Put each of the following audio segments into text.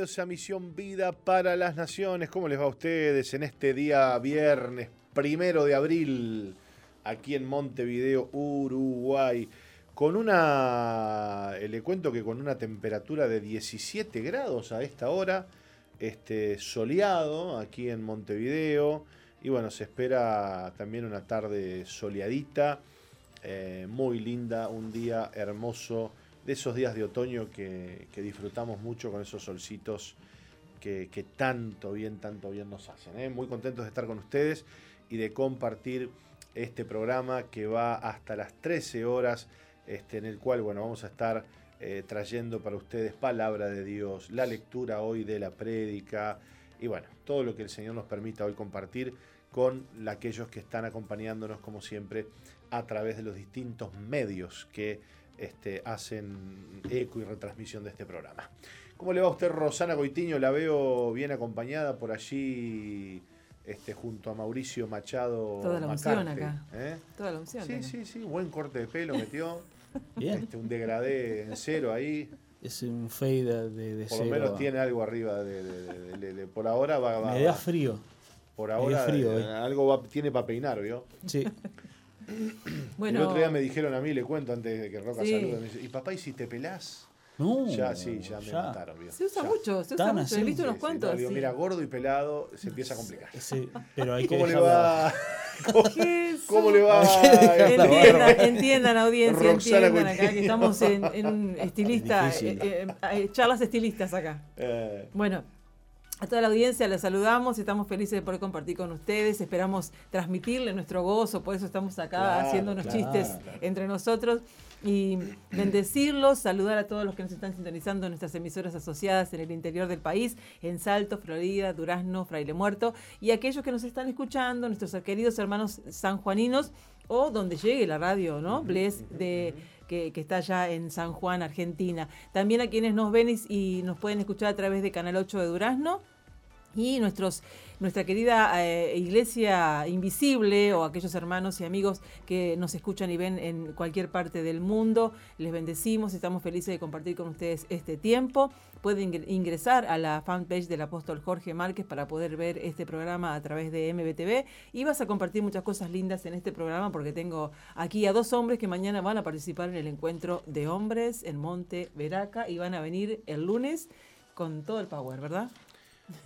bienvenidos a Misión Vida para las Naciones. ¿Cómo les va a ustedes en este día viernes primero de abril aquí en Montevideo, Uruguay? Con una, eh, le cuento que con una temperatura de 17 grados a esta hora, este, soleado aquí en Montevideo. Y bueno, se espera también una tarde soleadita, eh, muy linda, un día hermoso de esos días de otoño que, disfrutamos mucho con esos solcitos que, tanto bien, tanto bien nos hacen. ¿eh? Muy contentos de estar con ustedes y de compartir este programa que va hasta las 13 horas, este, en el cual bueno, vamos a estar eh, trayendo para ustedes palabra de Dios, la lectura hoy de la prédica y bueno, todo lo que el Señor nos permita hoy compartir con aquellos que están acompañándonos como siempre a través de los distintos medios que este, hacen eco y retransmisión de este programa. ¿Cómo le va a usted, Rosana Goitiño? La veo bien acompañada por allí. Este, junto a Mauricio Machado. Toda la unción acá. ¿eh? Toda la unción. Sí, sí, sí. Buen corte de pelo metió. Bien. Este, un degradé en cero ahí. Es un fade de, de Por lo menos tiene algo arriba de, por ahora va, Me da frío. Por ahora frío, eh, algo tiene para peinar, ¿vio? Sí. El otro día me dijeron a mí, le cuento antes de que Roca salude, y papá, ¿y si te pelás? No, ya, sí, ya me mataron. Se usa mucho, se usa mucho. He visto unos cuantos. mira, gordo y pelado se empieza a complicar. Sí, pero hay ¿Cómo le va? ¿Cómo, le va? Entiendan, entiendan audiencia, entiendan acá que estamos en, un estilista, eh, eh, eh, charlas estilistas acá. Bueno, a toda la audiencia les saludamos, estamos felices de poder compartir con ustedes, esperamos transmitirle nuestro gozo, por eso estamos acá haciendo unos chistes entre nosotros y bendecirlos, saludar a todos los que nos están sintonizando en nuestras emisoras asociadas en el interior del país, en Salto, Florida, Durazno, Fraile Muerto, y aquellos que nos están escuchando, nuestros queridos hermanos sanjuaninos, o donde llegue la radio, ¿no? Bless de que, está allá en San Juan, Argentina. También a quienes nos ven y, nos pueden escuchar a través de Canal 8 de Durazno y nuestra querida eh, iglesia invisible o aquellos hermanos y amigos que nos escuchan y ven en cualquier parte del mundo, les bendecimos, estamos felices de compartir con ustedes este tiempo. Pueden ingresar a la fanpage del apóstol Jorge Márquez para poder ver este programa a través de MBTV y vas a compartir muchas cosas lindas en este programa porque tengo aquí a dos hombres que mañana van a participar en el encuentro de hombres en Monte Veraca y van a venir el lunes con todo el power, ¿verdad?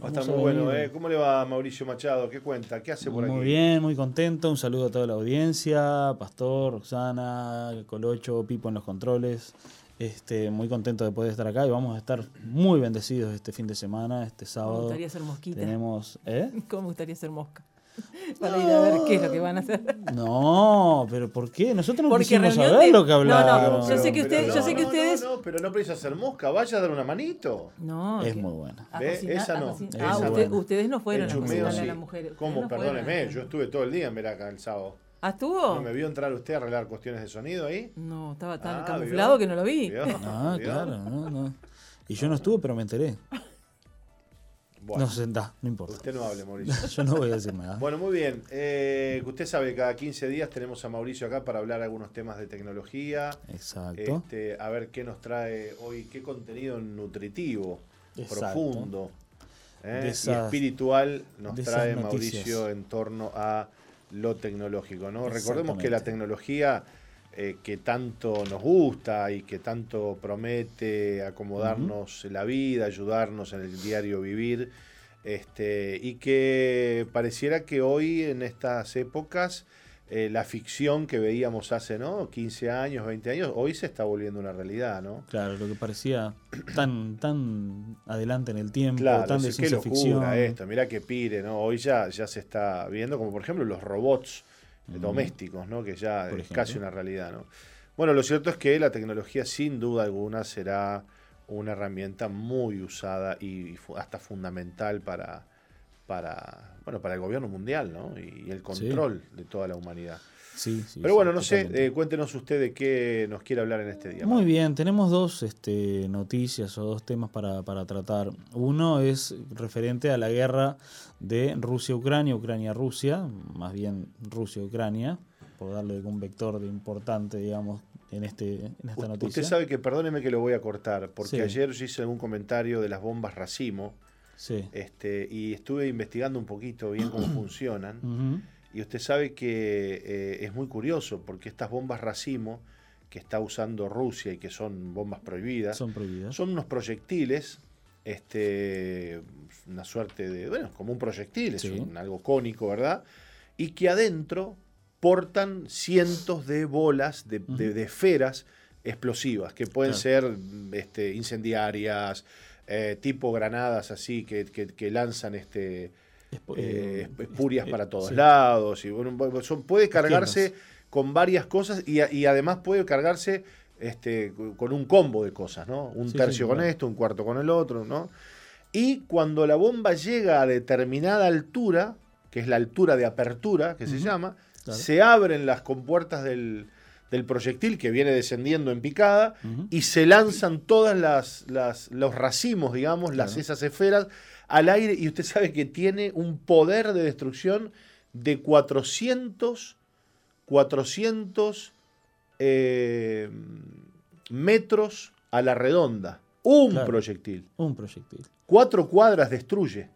Va a estar muy bueno, ¿eh? ¿Cómo le va Mauricio Machado? ¿Qué cuenta? ¿Qué hace por aquí? Muy bien, muy contento. Un saludo a toda la audiencia, Pastor, Roxana, Colocho, Pipo en los controles. Este, muy contento de poder estar acá y vamos a estar muy bendecidos este fin de semana, este sábado. Me gustaría ser mosquita. Tenemos, ¿eh? ¿Cómo me gustaría ser mosca? para ir a ver qué es lo que van a hacer. No, pero ¿por qué? Nosotros no Porque quisimos saber lo que hablábamos. No, no, yo sé que, usted, yo sé que ustedes... No, pero no precisa ser mosca, vaya a dar una manito. No. Es muy buena. ¿Ve? Esa no. Ah, ustedes no fueron a cocinar a las mujeres. ¿Cómo? Perdóneme, yo estuve todo el día en Veraca el sábado. ¿Ah, estuvo? ¿No me vio entrar usted a arreglar cuestiones de sonido ahí? No, estaba tan ah, camuflado que no lo vi. Ah, claro, no, no. Y yo no estuve, pero me enteré. no se no importa. Usted no hable, Mauricio. Yo no voy a decir nada. Bueno, muy bien. Eh, usted sabe que cada 15 días tenemos a Mauricio acá para hablar algunos temas de tecnología. Exacto. Este, a ver qué nos trae hoy, qué contenido nutritivo, profundo eh, y espiritual nos trae Mauricio en torno a lo tecnológico. ¿no? Recordemos que la tecnología eh, que tanto nos gusta y que tanto promete acomodarnos la vida, ayudarnos en el diario vivir, este, y que pareciera que hoy en estas épocas eh, la ficción que veíamos hace ¿no? 15 años, 20 años, hoy se está volviendo una realidad, ¿no? Claro, lo que parecía tan, tan adelante en el tiempo, tan de ciencia ficción. esto, mira que pire, ¿no? Hoy ya, ya se está viendo, como por ejemplo los robots domésticos, ¿no? que ya es casi una realidad. ¿no? Bueno, lo cierto es que la tecnología sin duda alguna será una herramienta muy usada y hasta fundamental para, para, bueno, para el gobierno mundial ¿no? y, el control de toda la humanidad. Sí, Pero bueno, no sé, eh, cuéntenos usted de qué nos quiere hablar en este día. Muy bien, tenemos dos este, noticias o dos temas para, para tratar. Uno es referente a la guerra de Rusia-Ucrania, Ucrania-Rusia, más bien Rusia-Ucrania, por darle un vector de importante, digamos, en, este, en esta noticia. Usted sabe que, perdóneme que lo voy a cortar, porque ayer yo hice algún comentario de las bombas racimo. Sí. Este, y estuve investigando un poquito bien cómo funcionan. Y usted sabe que eh, es muy curioso, porque estas bombas racimo que está usando Rusia y que son bombas prohibidas, son, prohibidas. son unos proyectiles este, una suerte de, bueno, como un proyectil, es algo cónico, ¿verdad? Y que adentro portan cientos de bolas, de, esferas explosivas, que pueden ser este, incendiarias, eh, tipo granadas así, que, lanzan este, eh, espurias para todos lados. Y, bueno, son, puede cargarse con varias cosas y, además puede cargarse este, con un combo de cosas, ¿no? Un tercio con esto, un cuarto con el otro, ¿no? Y cuando la bomba llega a determinada altura, que es la altura de apertura, que se llama, se abren las compuertas del, proyectil que viene descendiendo en picada y se lanzan todas las, los racimos, digamos, las, esas esferas al aire y usted sabe que tiene un poder de destrucción de 400, 400 eh, metros a la redonda. Un proyectil. Un proyectil. Cuatro cuadras destruye.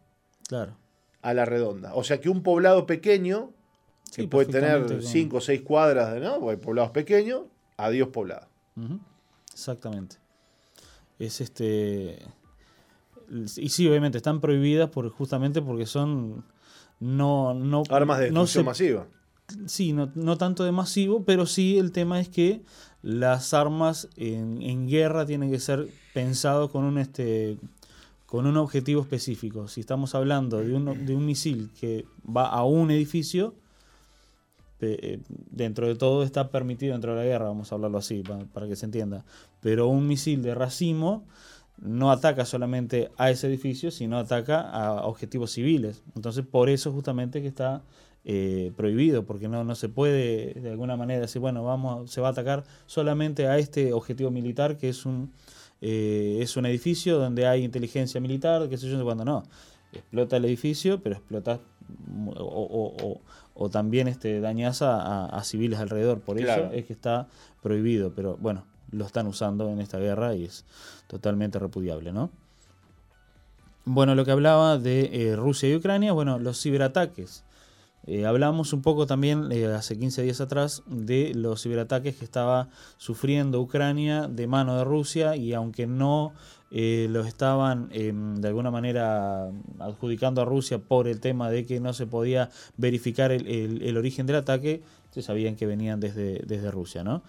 Claro. A la redonda. O sea que un poblado pequeño que puede tener cinco o seis cuadras, de, ¿no? Porque hay poblados pequeños, adiós poblado. Exactamente. Es este. Y sí, obviamente están prohibidas por, justamente porque son. No, no, Armas de destrucción masiva. Sí, no, no, tanto de masivo, pero sí el tema es que las armas en, en guerra tienen que ser pensados con un este con un objetivo específico. Si estamos hablando de un, de un misil que va a un edificio, eh, dentro de todo está permitido dentro de la guerra, vamos a hablarlo así para, que se entienda. Pero un misil de racimo no ataca solamente a ese edificio, sino ataca a objetivos civiles. Entonces, por eso justamente que está eh, prohibido, porque no, no se puede de alguna manera decir, bueno, vamos, se va a atacar solamente a este objetivo militar que es un, eh, es un edificio donde hay inteligencia militar, qué sé yo, cuando no. Explota el edificio, pero explota o, o también este, dañas a, civiles alrededor. Por eso es que está prohibido, pero bueno, lo están usando en esta guerra y es totalmente repudiable, ¿no? Bueno, lo que hablaba de eh, Rusia y Ucrania, bueno, los ciberataques. Eh, hablamos un poco también eh, hace 15 días atrás de los ciberataques que estaba sufriendo Ucrania de mano de Rusia y aunque no eh, los estaban em, de alguna manera adjudicando a Rusia por el tema de que no se podía verificar el, origen del ataque, se sabían que venían desde, desde Rusia, ¿no?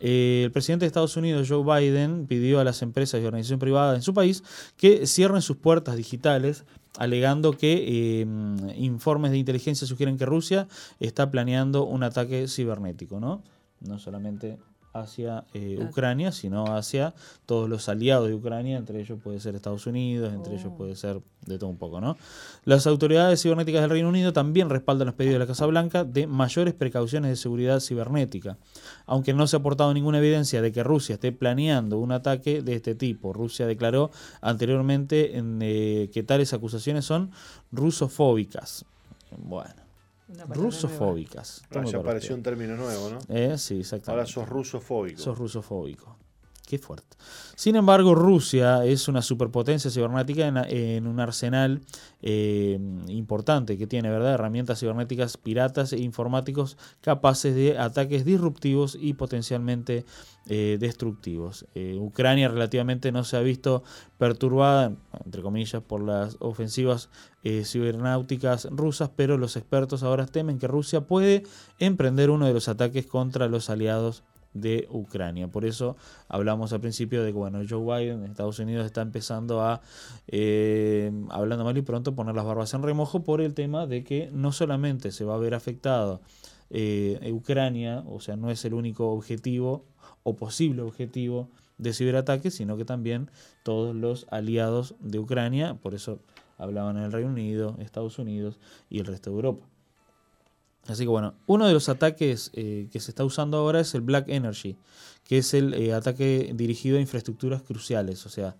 Eh, el presidente de Estados Unidos, Joe Biden, pidió a las empresas y organizaciones privadas en su país que cierren sus puertas digitales, alegando que em, informes de inteligencia sugieren que Rusia está planeando un ataque cibernético, ¿no? No solamente hacia eh, Ucrania, sino hacia todos los aliados de Ucrania, entre ellos puede ser Estados Unidos, entre ellos oh. puede ser de todo un poco, ¿no? Las autoridades cibernéticas del Reino Unido también respaldan los pedidos de la Casa Blanca de mayores precauciones de seguridad cibernética, aunque no se ha aportado ninguna evidencia de que Rusia esté planeando un ataque de este tipo. Rusia declaró anteriormente en, eh, que tales acusaciones son rusofóbicas. Bueno. Rusofóbicas. Ya apareció un término nuevo, ¿no? Eh, sí, exactamente. Ahora sos rusofóbico. Sos rusofóbico. Fuerte. Sin embargo, Rusia es una superpotencia cibernética en, un arsenal eh, importante que tiene, ¿verdad? Herramientas cibernéticas piratas e informáticos capaces de ataques disruptivos y potencialmente eh, destructivos. Eh, Ucrania relativamente no se ha visto perturbada, entre comillas, por las ofensivas cibernáuticas rusas, pero los expertos ahora temen que Rusia puede emprender uno de los ataques contra los aliados de Ucrania. Por eso hablamos al principio de que bueno, Joe Biden en Estados Unidos está empezando a, eh, hablando mal y pronto, poner las barbas en remojo por el tema de que no solamente se va a ver afectado eh, Ucrania, o sea, no es el único objetivo o posible objetivo de ciberataque, sino que también todos los aliados de Ucrania, por eso hablaban en el Reino Unido, Estados Unidos y el resto de Europa. Así que bueno, uno de los ataques eh, que se está usando ahora es el Black Energy, que es el eh, ataque dirigido a infraestructuras cruciales, o sea,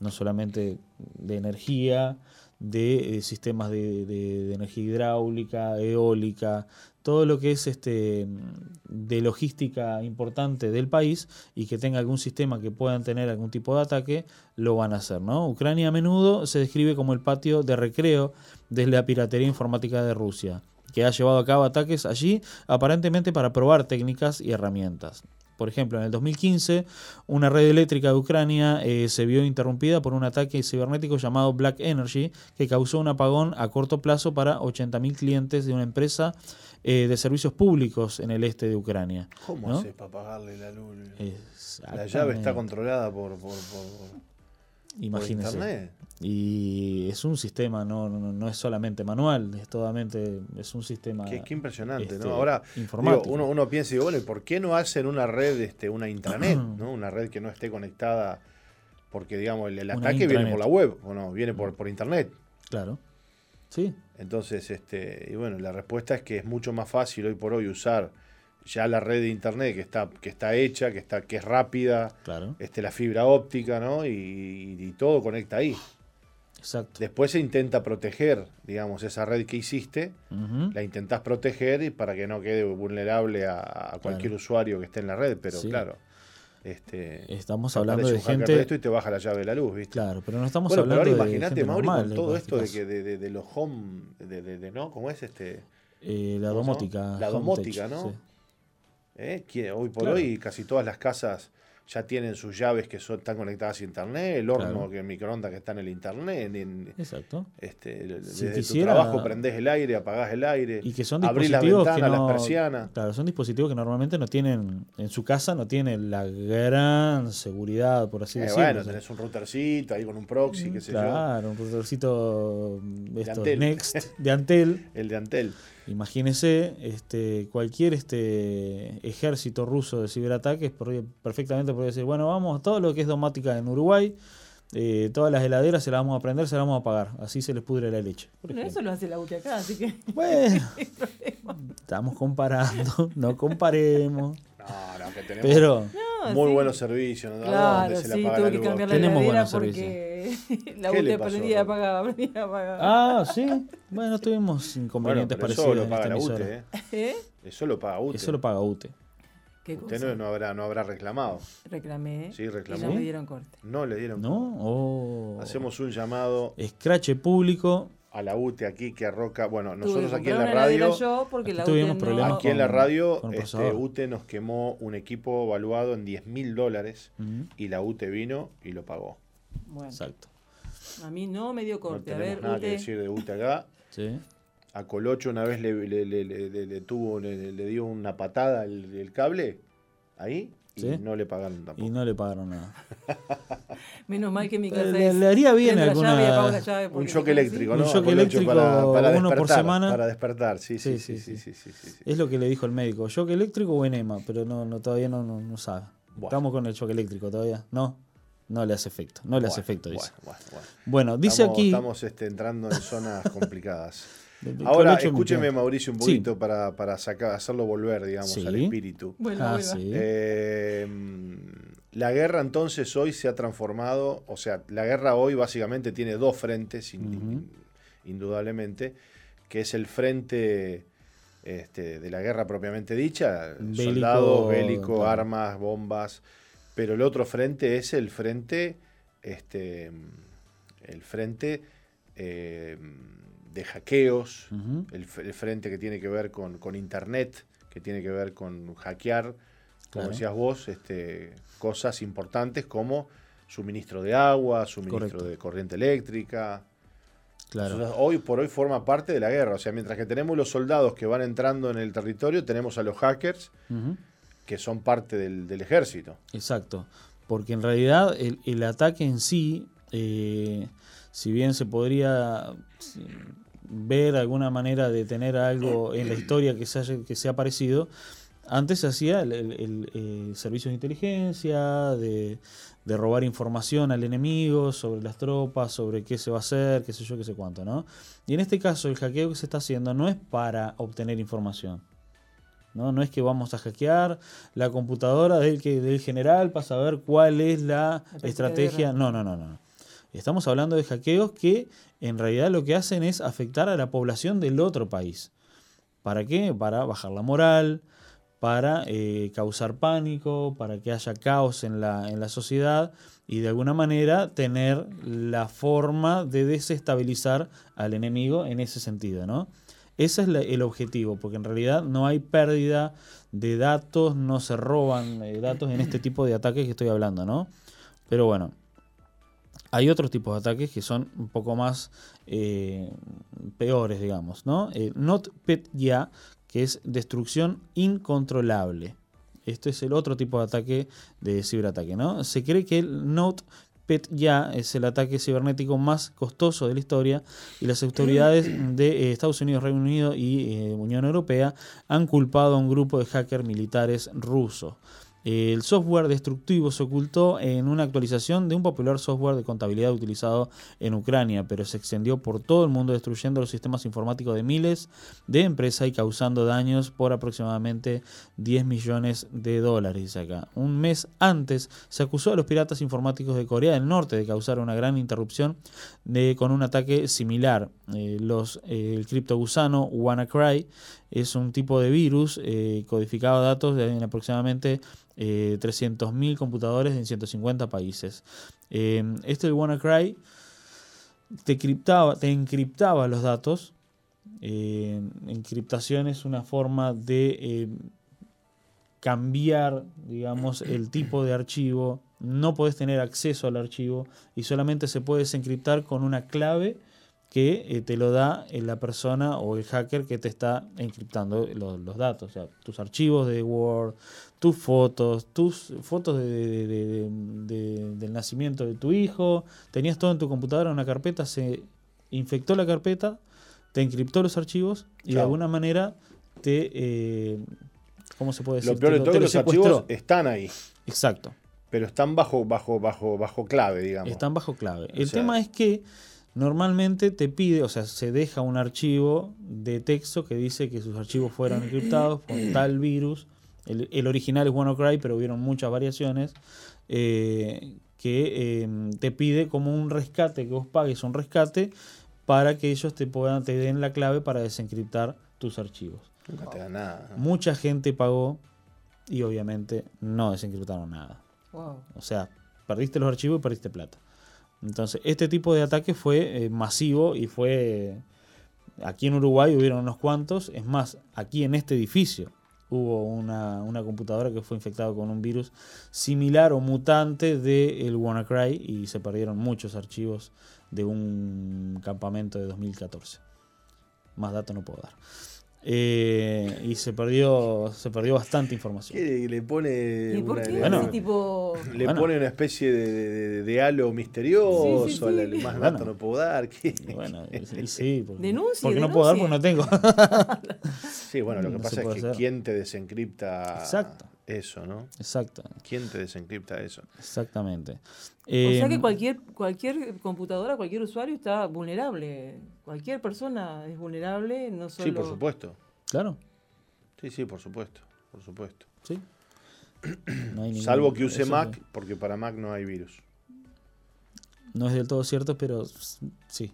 no solamente de energía, de eh, sistemas de, energía hidráulica, eólica, todo lo que es este de logística importante del país y que tenga algún sistema que puedan tener algún tipo de ataque, lo van a hacer. ¿no? Ucrania a menudo se describe como el patio de recreo de la piratería informática de Rusia, que ha llevado a cabo ataques allí aparentemente para probar técnicas y herramientas. Por ejemplo, en el 2015, una red eléctrica de Ucrania eh, se vio interrumpida por un ataque cibernético llamado Black Energy, que causó un apagón a corto plazo para 80.000 clientes de una empresa eh, de servicios públicos en el este de Ucrania. ¿Cómo haces para pagarle la luz? La llave está controlada por, por, Imagínese. Y es un sistema, no, no, es solamente manual, es totalmente, es un sistema. Qué, impresionante, ¿no? Este, Ahora, uno, uno piensa, y bueno, ¿por qué no hacen una red, este, una intranet, ¿no? Una red que no esté conectada, porque digamos, el, ataque viene por la web, o no, viene por, por internet. Claro. Sí. Entonces, este, y bueno, la respuesta es que es mucho más fácil hoy por hoy usar ya la red de internet que está, que está hecha, que está, que es rápida, claro. este, la fibra óptica, ¿no? Y, todo conecta ahí. Exacto. Después se intenta proteger, digamos, esa red que hiciste, la intentas proteger y para que no quede vulnerable a, cualquier usuario que esté en la red, pero claro. Este, estamos hablando de gente esto y te baja la llave de la luz, ¿viste? Claro, pero no estamos hablando pero ahora imagínate, Mauri, con todo esto de que de, de, los home, de, ¿no? ¿Cómo es este? Eh, la domótica. La domótica, ¿no? ¿Eh? Hoy por hoy casi todas las casas ya tienen sus llaves que son, están conectadas a internet, el horno, que el microondas que está en el internet. Exacto. Este, desde tu trabajo prendés el aire, apagás el aire, y que son dispositivos la que no, las persianas. Claro, son dispositivos que normalmente no tienen, en su casa no tienen la gran seguridad, por así eh, decirlo. Bueno, tenés un routercito ahí con un proxy, qué sé yo. Claro, un routercito de Next, de Antel. el de Antel. Imagínese este, cualquier este, ejército ruso de ciberataques, perfectamente podría decir, bueno, vamos, todo lo que es domótica en Uruguay, eh, todas las heladeras se las vamos a prender, se las vamos a pagar. Así se les pudre la leche. Bueno, eso lo hace la UTI acá, así que. Bueno, estamos comparando, no comparemos. No, no, que tenemos Pero, muy buenos servicios. ¿no? Claro, se sí, tuve que cambiar la tenemos buenos porque la UTE aprendía a pagar, aprendía a pagar. Ah, sí. Bueno, tuvimos inconvenientes bueno, parecidos. Eso lo paga la UTE, ¿eh? ¿eh? Eso lo paga UTE. Eso lo paga UTE. ¿Qué Usted no, habrá, no habrá reclamado. Reclamé. Sí, reclamó. Y no le dieron corte. No le dieron corte. No, oh. Hacemos un llamado. Escrache público a la UTE aquí que arroca. Bueno, nosotros aquí en la radio. Yo porque la tuvimos problemas aquí en la radio, este, UTE nos quemó un equipo evaluado en 10 mil dólares y la UTE vino y lo pagó. Bueno. Exacto. A mí no me dio corte. No a ver, nada que decir de UTE acá. sí. A Colocho una vez le, le, le, le tuvo, le, dio una patada el, el cable ahí y no le pagaron tampoco. Y no le pagaron nada. Menos mal que mi casa le, le haría bien alguna... un shock eléctrico, ¿no? Un shock eléctrico para, para uno por semana. Para despertar, sí sí sí, sí sí sí, Es lo que le dijo el médico. Shock eléctrico o enema, pero no, no todavía no, no, sabe. Estamos con el shock eléctrico todavía. No. No le hace efecto. No le hace efecto, dice. Bueno, dice aquí... Estamos este, entrando en zonas complicadas. Ahora, escúcheme, Mauricio, un poquito para, para sacar, hacerlo volver, digamos, al espíritu. Bueno, ah, eh, la guerra entonces hoy se ha transformado, o sea, la guerra hoy básicamente tiene dos frentes, indudablemente, que es el frente este, de la guerra propiamente dicha, soldados, bélico, armas, bombas, pero el otro frente es el frente, este, el frente eh, de hackeos, el, frente que tiene que ver con, Internet, que tiene que ver con hackear, como decías vos, este, cosas importantes como suministro de agua, suministro de corriente eléctrica. Claro. hoy por hoy forma parte de la guerra. O sea, mientras que tenemos los soldados que van entrando en el territorio, tenemos a los hackers que son parte del, ejército. Exacto. Porque en realidad el, ataque en sí, eh, si bien se podría ver alguna manera de tener algo en la historia que, se que sea parecido, antes se hacía el, eh, servicio de inteligencia, de, robar información al enemigo sobre las tropas, sobre qué se va a hacer, qué sé yo, qué sé cuánto, ¿no? Y en este caso el hackeo que se está haciendo no es para obtener información. ¿no? no es que vamos a hackear la computadora del, que, del general para saber cuál es la estrategia. No, no, no, no. Estamos hablando de hackeos que en realidad lo que hacen es afectar a la población del otro país. ¿Para qué? Para bajar la moral, para eh, causar pánico, para que haya caos en la, en la sociedad y de alguna manera tener la forma de desestabilizar al enemigo en ese sentido, ¿no? Ese es el objetivo, porque en realidad no hay pérdida de datos, no se roban eh, datos en este tipo de ataques que estoy hablando, ¿no? Pero bueno, hay otros tipos de ataques que son un poco más eh, peores, digamos, ¿no? Eh, NotPetya, que es destrucción incontrolable. Esto es el otro tipo de ataque de ciberataque, ¿no? Se cree que el Note ya es el ataque cibernético más costoso de la historia y las autoridades de eh, Estados Unidos, Reino Unido y eh, Unión Europea han culpado a un grupo de hackers militares rusos. El software destructivo se ocultó en una actualización de un popular software de contabilidad utilizado en Ucrania, pero se extendió por todo el mundo destruyendo los sistemas informáticos de miles de empresas y causando daños por aproximadamente 10 millones de dólares. Acá. Un mes antes se acusó a los piratas informáticos de Corea del Norte de causar una gran interrupción de, con un ataque similar. Eh, los, eh, el criptogusano WannaCry es un tipo de virus eh, codificado datos de aproximadamente eh, 300.000 computadores en 150 países. Eh, este el WannaCry te, te encriptaba los datos. Eh, encriptación es una forma de eh, cambiar, digamos, el tipo de archivo. No puedes tener acceso al archivo y solamente se puede desencriptar con una clave que eh, te lo da eh, la persona o el hacker que te está encriptando los, datos, o sea, tus archivos de Word, tus fotos, tus fotos del nacimiento de tu hijo, tenías todo en tu computadora en una carpeta, se infectó la carpeta, te encriptó los archivos y de alguna manera te... Eh, ¿Cómo se puede decir? Lo peor de todo, los archivos están ahí. Exacto. Pero están bajo, bajo, bajo, bajo clave, digamos. Están bajo clave. el tema es que normalmente te pide, o sea, se deja un archivo de texto que dice que sus archivos fueron encriptados con tal virus. El, original es WannaCry, pero hubieron muchas variaciones. Eh, que em, te pide como un rescate, que vos pagues un rescate para que ellos te puedan, te den la clave para desencriptar tus archivos. Nunca te da nada. Mucha gente pagó y obviamente no desencriptaron nada. O sea, perdiste los archivos y perdiste plata. Entonces, este tipo de ataque fue eh, masivo y fue... Aquí en Uruguay hubieron unos cuantos. Es más, aquí en este edificio hubo una, computadora que fue infectada con un virus similar o mutante del el WannaCry y se perdieron muchos archivos de un campamento de 2014. Más datos no puedo dar. Eh, y se perdió se perdió bastante información. Y le pone ¿Y por qué una, tipo... le pone una especie de, de, halo misterioso, sí, sí, más datos no puedo dar. Bueno, sí, porque, denuncia, porque no puedo dar porque no tengo. sí, bueno, lo que pasa es que quién te desencripta Exacto. Eso, ¿no? Exacto. ¿Quién te desencripta eso? Exactamente. o sea que em, cualquier cualquier computadora, cualquier usuario está vulnerable. Cualquier persona es vulnerable, no solo... Sí, por supuesto. Claro. Sí, sí, por supuesto, por supuesto. Sí. Salvo que use Mac, porque para Mac no hay virus. No es del todo cierto, pero sí.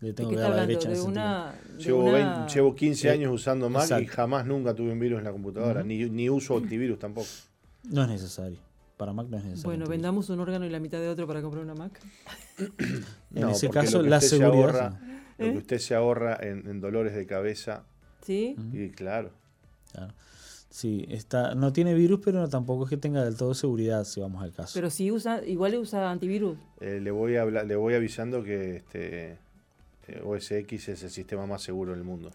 Le tengo que dar la derecha de una, llevo, 15 años usando Mac y jamás nunca tuve un virus en la computadora, ni, ni uso antivirus tampoco. No es necesario. Para Mac no es necesario. Bueno, vendamos un órgano y la mitad de otro para comprar una Mac. en ese caso, la seguridad. Lo que ¿Eh? usted se ahorra en, dolores de cabeza. Sí. Y claro. Sí, está, no tiene virus, pero tampoco es que tenga del todo seguridad, si vamos al caso. Pero sí usa, igual usa antivirus. Eh, le voy a le voy avisando que este eh, OS X es el sistema más seguro del mundo.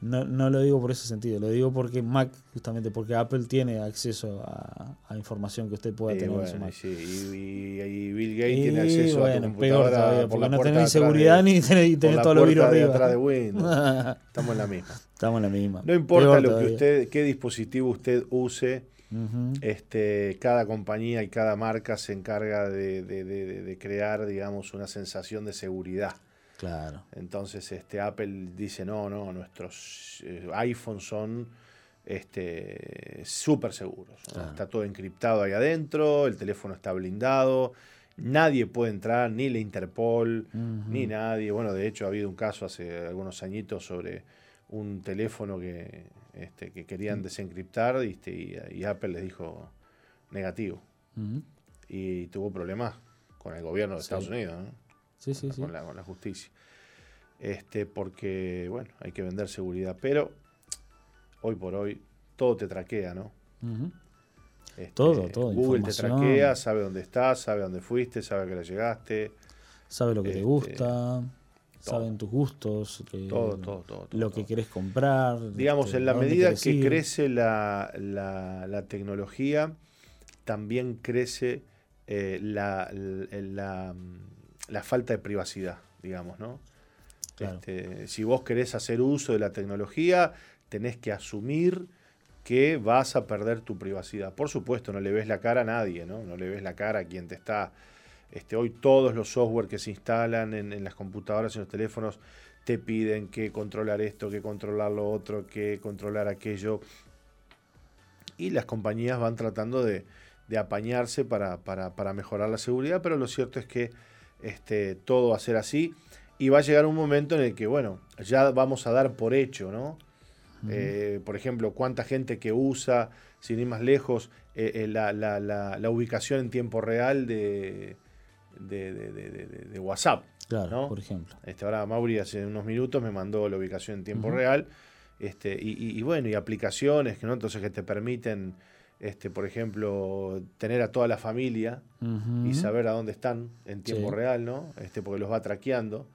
No, no lo digo por ese sentido, lo digo porque Mac, justamente porque Apple tiene acceso a, información que usted pueda tener en su Mac. Sí, y, Bill Gates tiene acceso a tu computadora porque no tenés seguridad ni tenés, todos los virus arriba. Atrás de Windows. Estamos en la misma. Estamos en la misma. No importa lo que usted, qué dispositivo usted use, este, cada compañía y cada marca se encarga de, de, de crear, digamos, una sensación de seguridad. Claro. Entonces este, Apple dice, no, no, nuestros eh, iPhones son este, súper seguros. Está todo encriptado ahí adentro, el teléfono está blindado Nadie puede entrar, ni la Interpol, ni nadie. Bueno, de hecho ha habido un caso hace algunos añitos sobre un teléfono que, este, que querían desencriptar este, y, Apple les dijo negativo. Y tuvo problemas con el gobierno de Estados Unidos, sí, sí, con, La, con, la, justicia. Este, porque, bueno, hay que vender seguridad. Pero hoy por hoy todo te traquea, ¿no? Este, todo, todo. Google te traquea, sabe dónde estás, sabe dónde fuiste, sabe que le llegaste. Sabe lo que te este, gusta, saben tus gustos, todo, todo, todo, lo que querés comprar. Digamos, este, en la medida que crece la, la, tecnología, también crece eh, la, la, la, falta de privacidad, digamos, ¿no? Este, si vos querés hacer uso de la tecnología, tenés que asumir que vas a perder tu privacidad. Por supuesto, no le ves la cara a nadie, ¿no? No le ves la cara a quien te está... Este, hoy todos los software que se instalan en, las computadoras y en los teléfonos te piden que controlar esto, que controlar lo otro, que controlar aquello. Y las compañías van tratando de, apañarse para, mejorar la seguridad, pero lo cierto es que este, todo va a ser así y va a llegar un momento en el que, bueno, ya vamos a dar por hecho, ¿no? Eh, por ejemplo, cuánta gente que usa, sin ir más lejos, eh, eh, la, ubicación en tiempo real de, de, WhatsApp. Claro, por ejemplo. Este, ahora Mauri hace unos minutos me mandó la ubicación en tiempo real. Este, y, bueno, y aplicaciones no, entonces que te permiten, este, por ejemplo, tener a toda la familia y saber a dónde están en tiempo real, ¿no? Este, porque los va traqueando.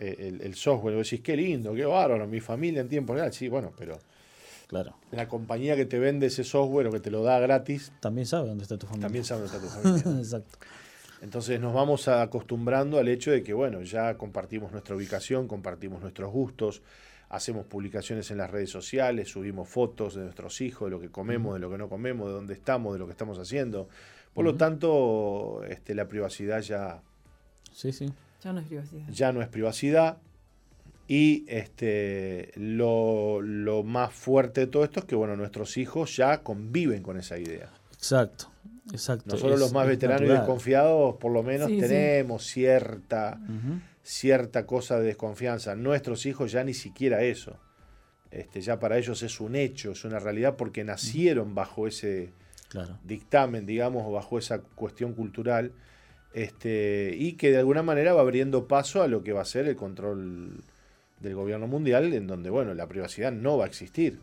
Eh, el, software, vos decís, qué lindo, qué bárbaro, mi familia en tiempo real. Sí, bueno, pero claro. la compañía que te vende ese software o que te lo da gratis. También sabe dónde está tu familia. También sabe dónde está tu familia. Exacto. Entonces nos vamos acostumbrando al hecho de que, bueno, ya compartimos nuestra ubicación, compartimos nuestros gustos, hacemos publicaciones en las redes sociales, subimos fotos de nuestros hijos, de lo que comemos, de lo que no comemos, de dónde estamos, de lo que estamos haciendo. Por lo tanto, este, la privacidad ya sí, sí. Ya no es privacidad. Ya no es privacidad. Y este, lo, más fuerte de todo esto es que bueno, nuestros hijos ya conviven con esa idea. Exacto, exacto. Nosotros los más veteranos y desconfiados, por lo menos tenemos cierta, cierta cosa de desconfianza. Nuestros hijos ya ni siquiera eso. Este, ya para ellos es un hecho, es una realidad porque nacieron bajo ese dictamen, digamos, o bajo esa cuestión cultural este, y que de alguna manera va abriendo paso a lo que va a ser el control del gobierno mundial, en donde, bueno, la privacidad no va a existir.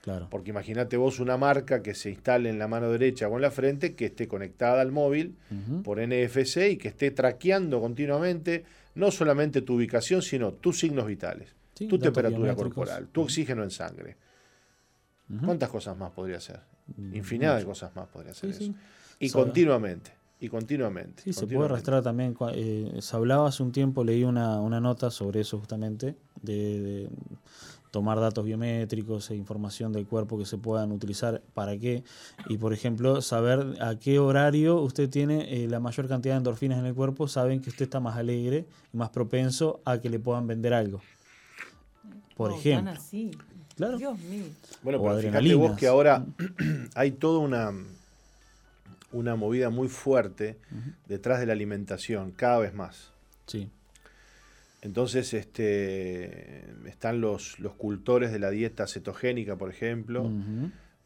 Claro. Porque imagínate vos una marca que se instale en la mano derecha o en la frente, que esté conectada al móvil por NFC y que esté traqueando continuamente no solamente tu ubicación, sino tus signos vitales, tu temperatura corporal, tu oxígeno en sangre. ¿Cuántas cosas más podría ser? Mm, Infinidad de cosas más podría ser eso. Y continuamente y continuamente. Sí, se puede arrastrar también. Eh, se hablaba hace un tiempo, leí una, nota sobre eso justamente, de, tomar datos biométricos e información del cuerpo que se puedan utilizar para qué. Y por ejemplo, saber a qué horario usted tiene eh, la mayor cantidad de endorfinas en el cuerpo, saben que usted está más alegre y más propenso a que le puedan vender algo. Por ejemplo. así. Claro. Dios mío. Bueno, pero fíjate vos que ahora hay toda una una movida muy fuerte detrás de la alimentación, cada vez más. Sí. Entonces, este, están los, los cultores de la dieta cetogénica, por ejemplo,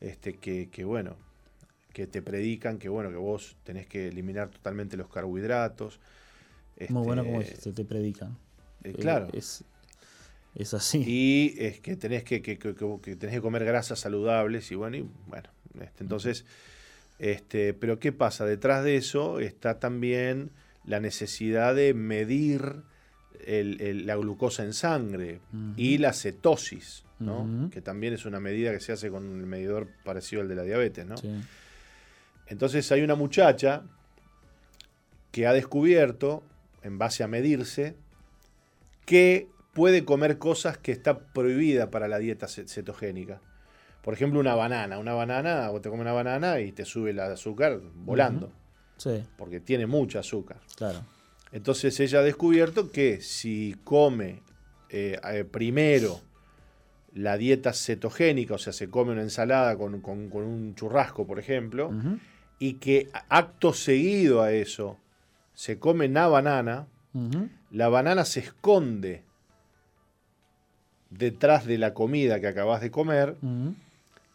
este, que, que, bueno, que te predican que bueno, que vos tenés que eliminar totalmente los carbohidratos. muy bueno como este, se te predican. Eh, claro. Es, es, así. Y es que tenés que, que, tenés que comer grasas saludables y bueno, y bueno, este, entonces este, pero ¿qué pasa? Detrás de eso está también la necesidad de medir la glucosa en sangre y la cetosis, que también es una medida que se hace con un medidor parecido al de la diabetes. Entonces hay una muchacha que ha descubierto, en base a medirse, que puede comer cosas que está prohibida para la dieta cetogénica. Por ejemplo, una banana. Una banana, o te comes una banana y te sube el azúcar volando. Sí. Porque tiene mucho azúcar. Claro. Entonces ella ha descubierto que si come eh, eh, primero la dieta cetogénica, o sea, se come una ensalada con, un churrasco, por ejemplo, y que acto seguido a eso se come una banana, la banana se esconde detrás de la comida que acabas de comer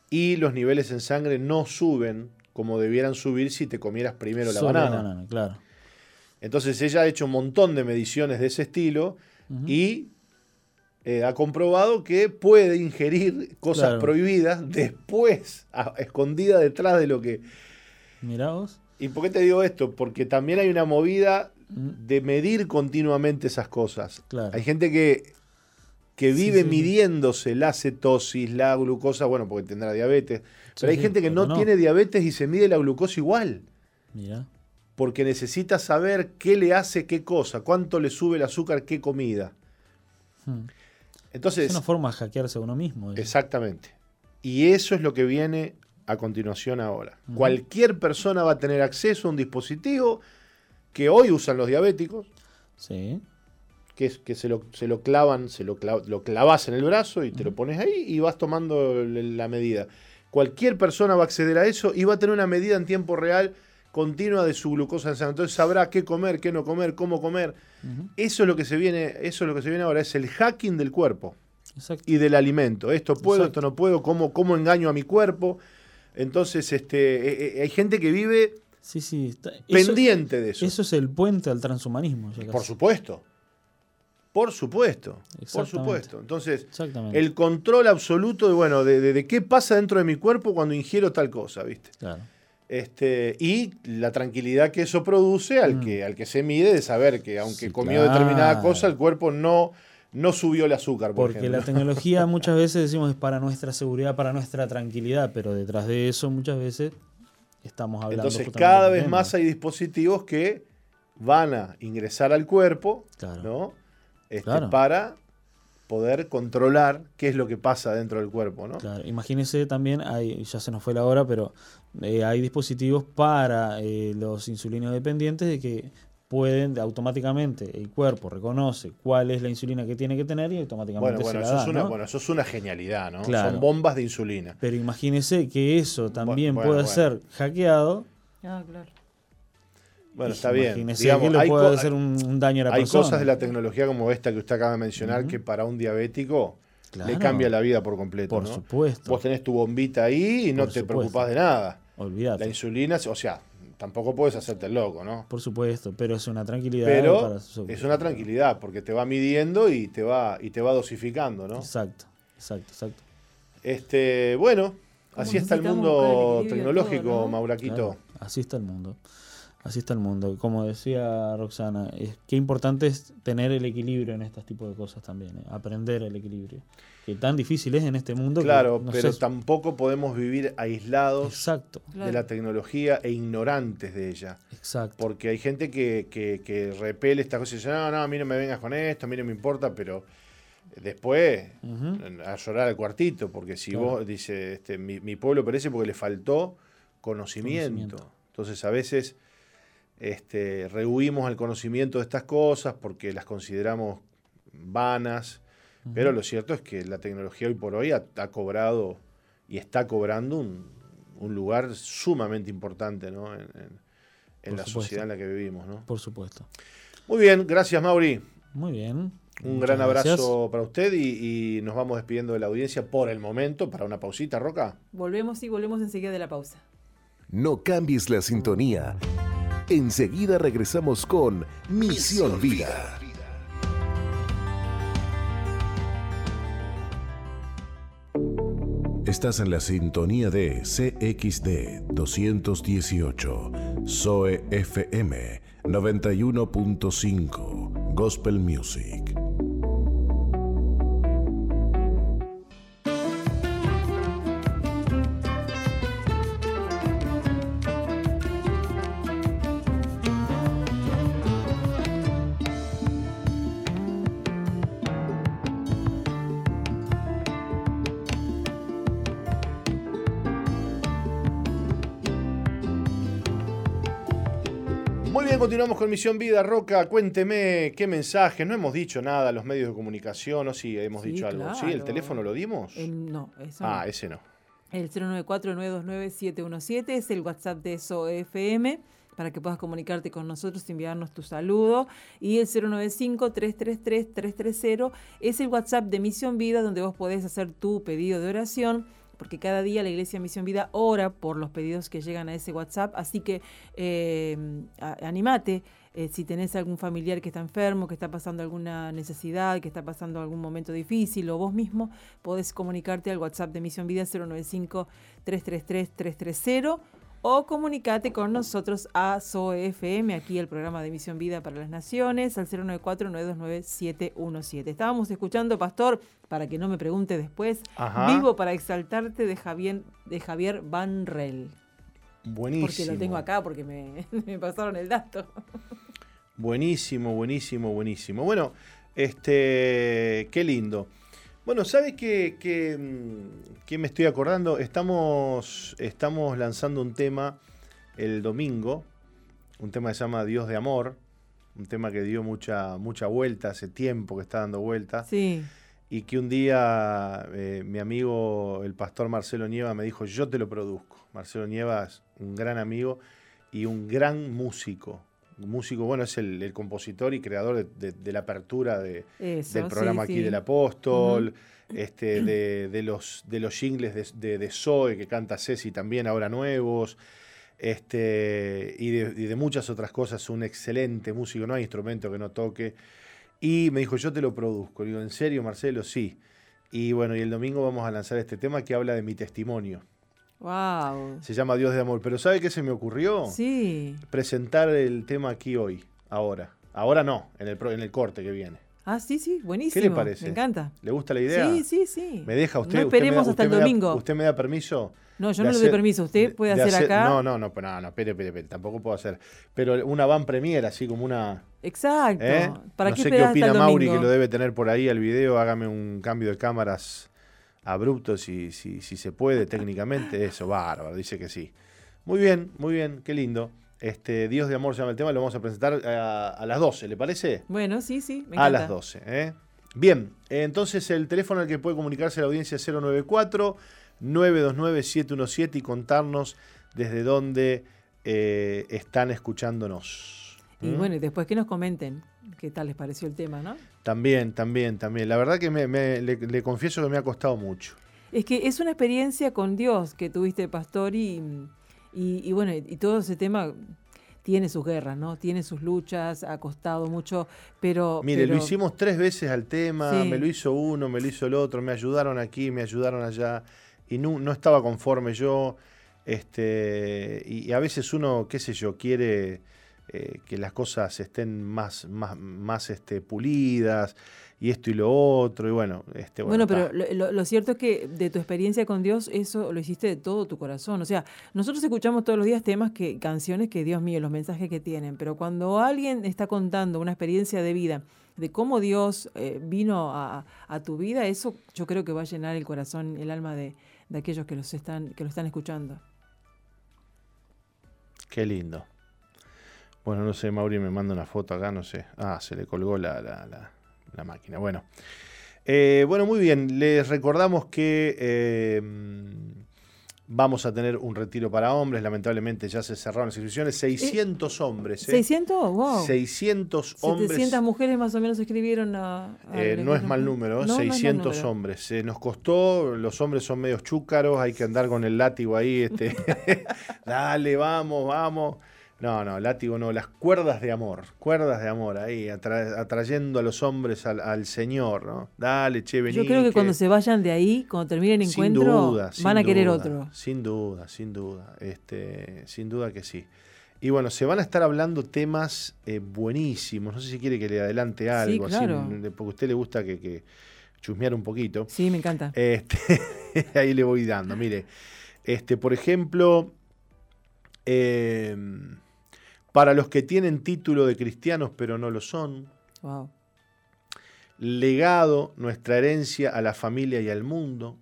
y los niveles en sangre no suben como debieran subir si te comieras primero la banana. claro. Entonces ella ha hecho un montón de mediciones de ese estilo y eh, ha comprobado que puede ingerir cosas prohibidas después, escondida detrás de lo que... Mirá vos. ¿Y por qué te digo esto? Porque también hay una movida de medir continuamente esas cosas. Hay gente que, que vive midiéndose la cetosis, la glucosa, bueno, porque tendrá diabetes. pero hay gente que no, tiene diabetes y se mide la glucosa igual. Mira. Porque necesita saber qué le hace qué cosa, cuánto le sube el azúcar, qué comida. Hmm es una forma de hackearse a uno mismo. Exactamente. Y eso es lo que viene a continuación ahora. Cualquier persona va a tener acceso a un dispositivo que hoy usan los diabéticos. Sí. Que, es, que se, lo, se lo clavan, se lo, lo clavas en el brazo y te lo pones ahí y vas tomando la medida. Cualquier persona va a acceder a eso y va a tener una medida en tiempo real continua de su glucosa en sangre. Entonces sabrá qué comer, qué no comer, cómo comer. Eso es lo que se viene, eso es lo que se viene ahora, es el hacking del cuerpo y del alimento. Esto puedo, esto no puedo, cómo, cómo engaño a mi cuerpo. Entonces, este, eh, eh, hay gente que vive sí, sí, pendiente de eso. Eso es el puente al transhumanismo. Por supuesto. Por supuesto, por supuesto. Entonces, el control absoluto de, bueno, de, de, qué pasa dentro de mi cuerpo cuando ingiero tal cosa, ¿viste? Claro. Este, y la tranquilidad que eso produce al, mm. que, al que se mide de saber que aunque comió determinada cosa, el cuerpo no, no subió el azúcar. Porque la tecnología muchas veces decimos es para nuestra seguridad, para nuestra tranquilidad, pero detrás de eso muchas veces estamos hablando. Entonces cada vez más hay dispositivos que van a ingresar al cuerpo ¿no? Este, para poder controlar qué es lo que pasa dentro del cuerpo, ¿no? Claro, imagínense también, hay, ya se nos fue la hora, pero eh, hay dispositivos para eh, los insulinos dependientes de que pueden automáticamente el cuerpo reconoce cuál es la insulina que tiene que tener y automáticamente bueno, bueno, eso es una, bueno, eso es una genialidad, ¿no? Son bombas de insulina. Pero imagínese que eso también puede ser hackeado. Ah, claro. Bueno, está bien. Digamos, que le puede hacer un, daño a la hay cosas de la tecnología como esta que usted acaba de mencionar que para un diabético le cambia la vida por completo. Por supuesto. Vos tenés tu bombita ahí y no te preocupás de nada. Olvídate. La insulina, o sea, tampoco puedes hacerte el loco, ¿no? Por supuesto, pero es una tranquilidad. Pero es una tranquilidad porque te va midiendo y te va, y te va dosificando, ¿no? Exacto, exacto, exacto. Este, bueno, así está el mundo tecnológico, Mauraquito. así está el mundo. Así está el mundo. Como decía Roxana, es, qué importante es tener el equilibrio en este tipo de cosas también, ¿eh? aprender el equilibrio. Que tan difícil es en este mundo. Claro, pero tampoco podemos vivir aislados de la tecnología e ignorantes de ella. Exacto. Porque hay gente que, que, repele estas cosas y dice, no, no, a mí no me vengas con esto, a mí no me importa, pero después a llorar al cuartito, porque si vos, dice, este, mi, pueblo perece porque le faltó conocimiento. Entonces a veces este, rehuimos el conocimiento de estas cosas porque las consideramos vanas, pero lo cierto es que la tecnología hoy por hoy ha, cobrado y está cobrando un, lugar sumamente importante ¿no? en, la sociedad en la que vivimos. ¿no? Por supuesto. Muy bien, gracias Mauri. Muy bien. Un gran abrazo para usted y, y, nos vamos despidiendo de la audiencia por el momento para una pausita, Roca. Volvemos y volvemos enseguida de la pausa. No cambies la sintonía. Enseguida regresamos con Misión Vida. Estás en la sintonía de CXD 218, SOE FM 91.5, Gospel Music. Continuamos con Misión Vida. Roca, cuénteme qué mensaje. No hemos dicho nada a los medios de comunicación, o sí, hemos dicho algo. ¿Sí? ¿El teléfono lo dimos? no, Ah, ese no. El 094-929-717 es el WhatsApp de SOFM. para que puedas comunicarte con nosotros, enviarnos tu saludo. Y el 095-333-330 es el WhatsApp de Misión Vida, donde vos podés hacer tu pedido de oración porque cada día la Iglesia Misión Vida ora por los pedidos que llegan a ese WhatsApp, así que eh, animate. Eh, si tenés algún familiar que está enfermo, que está pasando alguna necesidad, que está pasando algún momento difícil, o vos mismo, podés comunicarte al WhatsApp de Misión Vida 095-333-330 o comunicate con nosotros a SOEFM, aquí el programa de Misión Vida para las Naciones, al 094-929-717. Estábamos escuchando, Pastor, para que no me pregunte después, Vivo para exaltarte de Javier, de Javier Van Rel. Buenísimo. Porque lo tengo acá, porque me, me pasaron el dato. Buenísimo, buenísimo, buenísimo. Bueno, este, qué lindo. Bueno, ¿sabes qué, mm, me estoy acordando? Estamos, estamos lanzando un tema el domingo, un tema que se llama Dios de Amor, un tema que dio mucha, mucha vuelta, hace tiempo que está dando vuelta. Sí. Y que un día eh, mi amigo, el pastor Marcelo Nieva, me dijo, yo te lo produzco. Marcelo Nieva es un gran amigo y un gran músico. Músico, bueno, es el, compositor y creador de, la apertura de, del programa aquí del Apóstol, este, de, los, de los jingles de, Zoe que canta Ceci también, ahora nuevos, este, y, de, muchas otras cosas. Un excelente músico, no hay instrumento que no toque. Y me dijo, yo te lo produzco. digo, ¿en serio, Marcelo? Sí. Y bueno, y el domingo vamos a lanzar este tema que habla de mi testimonio. Wow. Se llama Dios de Amor. Pero ¿sabe qué se me ocurrió? Sí. Presentar el tema aquí hoy, ahora. Ahora no, en el, en el corte que viene. Ah, sí, sí, buenísimo. ¿Qué le parece? Me encanta. ¿Le gusta la idea? Sí, sí, sí. ¿Me deja usted? No esperemos hasta el domingo. ¿Usted me da permiso? No, yo no le doy permiso. ¿Usted puede hacer, acá? No, no, no, no, no, espere, espere, espere, tampoco puedo hacer. Pero una van premier, así como una. Exacto. ¿Eh? ¿Para no qué sé qué opina Mauri, que lo debe tener por ahí al video. Hágame un cambio de cámaras abrupto, si, si, si se puede técnicamente. Eso, bárbaro, dice que sí. Muy bien, muy bien, qué lindo. Este, Dios de Amor se llama el tema, lo vamos a presentar a, a las 12, ¿le parece? Bueno, sí, sí. Me a las 12, ¿eh? Bien, entonces el teléfono al que puede comunicarse la audiencia es 094 929 717 y contarnos desde dónde eh, están escuchándonos. Y ¿Mm? bueno, y después que nos comenten qué tal les pareció el tema, ¿no? También, también, también. La verdad que me, le, confieso que me ha costado mucho. Es que es una experiencia con Dios que tuviste, pastor, y, y, bueno, y todo ese tema tiene sus guerras, ¿no? Tiene sus luchas, ha costado mucho, pero... Mire, lo hicimos tres veces al tema, me lo hizo uno, me lo hizo el otro, me ayudaron aquí, me ayudaron allá y no, no estaba conforme yo. Este, y, a veces uno, qué sé yo, quiere eh, que las cosas estén más, más, más este, pulidas y esto y lo otro, y bueno. Este, bueno, pero lo, cierto es que de tu experiencia con Dios, eso lo hiciste de todo tu corazón. O sea, nosotros escuchamos todos los días temas, que canciones que, Dios mío, los mensajes que tienen, pero cuando alguien está contando una experiencia de vida, de cómo Dios eh, vino a, a, tu vida, eso yo creo que va a llenar el corazón, el alma de, de aquellos que, los están, que lo están escuchando. Qué lindo. Bueno, no sé, Mauri me manda una foto acá, no sé. Ah, se le colgó la, la, la, máquina. Bueno. Eh, bueno, muy bien. Les recordamos que eh, Vamos a tener un retiro para hombres, lamentablemente ya se cerraron las inscripciones, 600 hombres. ¿eh? ¿600? Wow. 600 hombres. 700 mujeres más o menos escribieron a... Eh, no es mal número, 600 hombres. Se nos costó, los hombres son medios chúcaros, hay que andar con el látigo ahí, este, dale, vamos, vamos. No, no, látigo no, las cuerdas de amor, cuerdas de amor ahí, atrayendo a los hombres al, Señor, ¿no? Dale, che, vení. Yo creo que, cuando se vayan de ahí, cuando terminen el encuentro, van a querer otro. Sin duda, sin duda, este, sin duda que sí. Y bueno, se van a estar hablando temas eh, buenísimos. No sé si quiere que le adelante algo, así, porque a usted le gusta que, que chusmear un poquito. Sí, me encanta. Este, ahí le voy dando. Mire, este, por ejemplo, eh, para los que tienen título de cristianos pero no lo son. Legado, nuestra herencia a la familia y al mundo.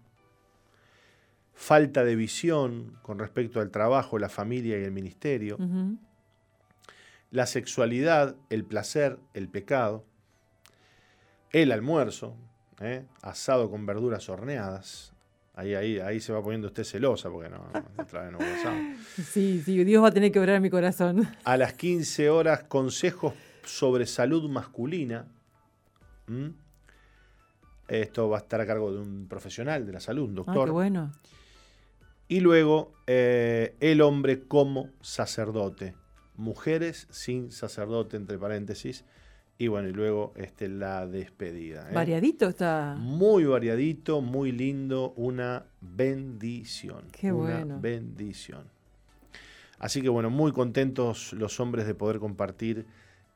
Falta de visión con respecto al trabajo, la familia y el ministerio. La sexualidad, el placer, el pecado. El almuerzo, ¿eh? asado con verduras horneadas. Ahí, ahí, ahí se va poniendo usted celosa porque no, no Sí, sí, Dios va a tener que obrar en mi corazón. A las 15 horas, consejos sobre salud masculina. Esto va a estar a cargo de un profesional de la salud, un doctor. Ah, qué bueno. Y luego, eh, el hombre como sacerdote. Mujeres sin sacerdote, entre paréntesis. Y bueno, y luego este, la despedida. ¿eh? Variadito está. Muy variadito, muy lindo, una bendición. Qué una bendición. Así que bueno, muy contentos los hombres de poder compartir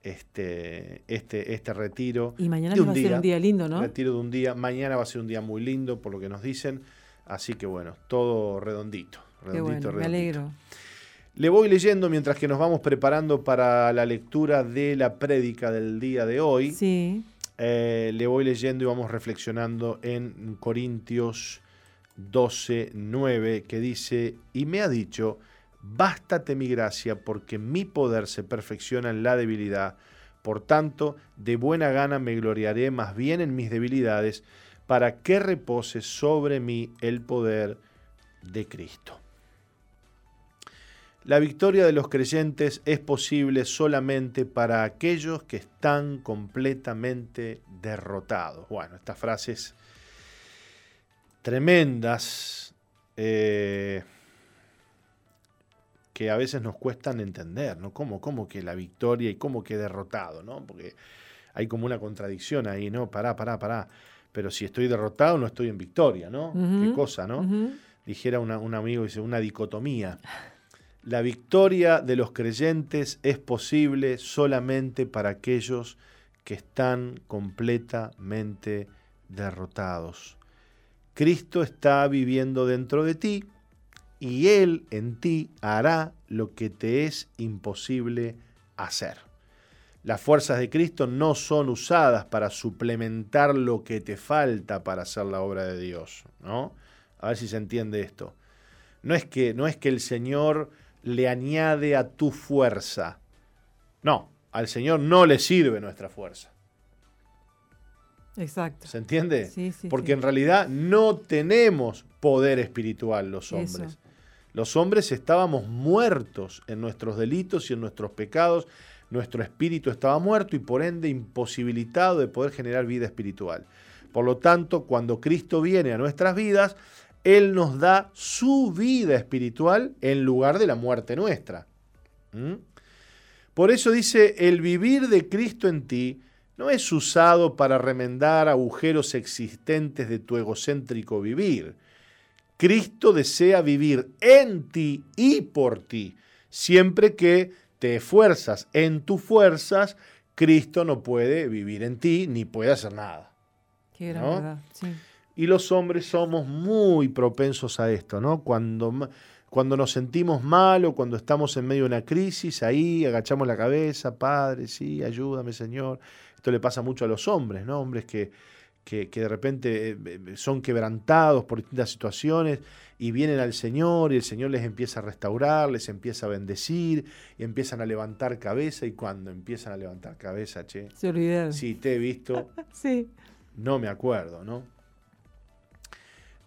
este, este, este retiro. Y mañana va a ser un día lindo, ¿no? Retiro de un día. Mañana va a ser un día muy lindo, por lo que nos dicen. Así que bueno, todo redondito. redondito, Me alegro. Le voy leyendo mientras que nos vamos preparando para la lectura de la prédica del día de hoy. Sí. Eh, le voy leyendo y vamos reflexionando en Corintios 12, 9, que dice, y me ha dicho, bástate mi gracia, porque mi poder se perfecciona en la debilidad. Por tanto, de buena gana me gloriaré más bien en mis debilidades, para que repose sobre mí el poder de Cristo. La victoria de los creyentes es posible solamente para aquellos que están completamente derrotados. Bueno, estas frases tremendas eh, que a veces nos cuestan entender, ¿no? ¿Cómo, ¿Cómo, que la victoria y cómo que derrotado, ¿no? Porque hay como una contradicción ahí, ¿no? Pará, pará, pará. Pero si estoy derrotado no estoy en victoria, ¿no? Qué cosa, ¿no? Dijera un amigo, dice, una dicotomía. La victoria de los creyentes es posible solamente para aquellos que están completamente derrotados. Cristo está viviendo dentro de ti y Él en ti hará lo que te es imposible hacer. Las fuerzas de Cristo no son usadas para suplementar lo que te falta para hacer la obra de Dios, ¿no? A ver si se entiende esto. No es que, no es que el Señor le añade a tu fuerza. No, al Señor no le sirve nuestra fuerza. Exacto. ¿Se entiende? Sí, sí, Porque en realidad no tenemos poder espiritual los hombres. Los hombres estábamos muertos en nuestros delitos y en nuestros pecados. Nuestro espíritu estaba muerto y por ende imposibilitado de poder generar vida espiritual. Por lo tanto, cuando Cristo viene a nuestras vidas, él nos da su vida espiritual en lugar de la muerte nuestra. ¿Mm? Por eso dice, el vivir de Cristo en ti no es usado para remendar agujeros existentes de tu egocéntrico vivir. Cristo desea vivir en ti y por ti. Siempre que te esfuerzas en tus fuerzas, Cristo no puede vivir en ti ni puede hacer nada. Qué gran verdad, sí. Y los hombres somos muy propensos a esto, ¿no? Cuando, cuando nos sentimos mal o cuando estamos en medio de una crisis, ahí agachamos la cabeza, Padre, sí, ayúdame, Señor. Esto le pasa mucho a los hombres, ¿no? Hombres que, que, de repente eh, eh, son quebrantados por distintas situaciones y vienen al Señor y el Señor les empieza a restaurar, les empieza a bendecir y empiezan a levantar cabeza y cuando empiezan a levantar cabeza, che. Se olvidaron. Sí, te he visto. sí. No me acuerdo, ¿no?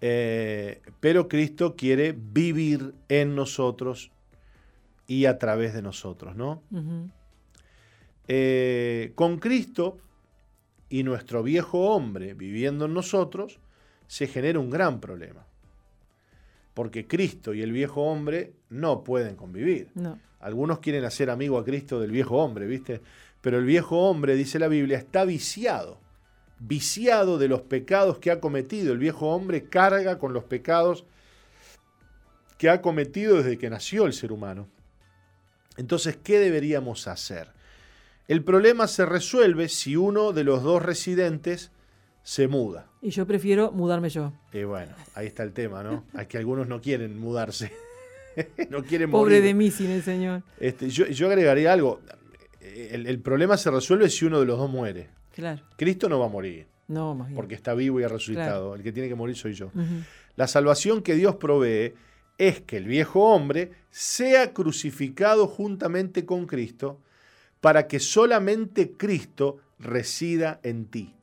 Eh, pero Cristo quiere vivir en nosotros y a través de nosotros, ¿no? Eh, con Cristo y nuestro viejo hombre viviendo en nosotros, se genera un gran problema. Porque Cristo y el viejo hombre no pueden convivir. Algunos quieren hacer amigo a Cristo del viejo hombre, ¿viste? Pero el viejo hombre, dice la Biblia, está viciado viciado de los pecados que ha cometido. El viejo hombre carga con los pecados que ha cometido desde que nació el ser humano. Entonces, ¿qué deberíamos hacer? El problema se resuelve si uno de los dos residentes se muda. Y yo prefiero mudarme yo. Y bueno, ahí está el tema, ¿no? Hay que algunos no quieren mudarse. no quieren Pobre de mí sin el Señor. Este, yo, agregaría algo. el problema se resuelve si uno de los dos muere. Cristo no va a morir. No, Porque está vivo y ha resucitado. El que tiene que morir soy yo. La salvación que Dios provee es que el viejo hombre sea crucificado juntamente con Cristo para que solamente Cristo resida en ti.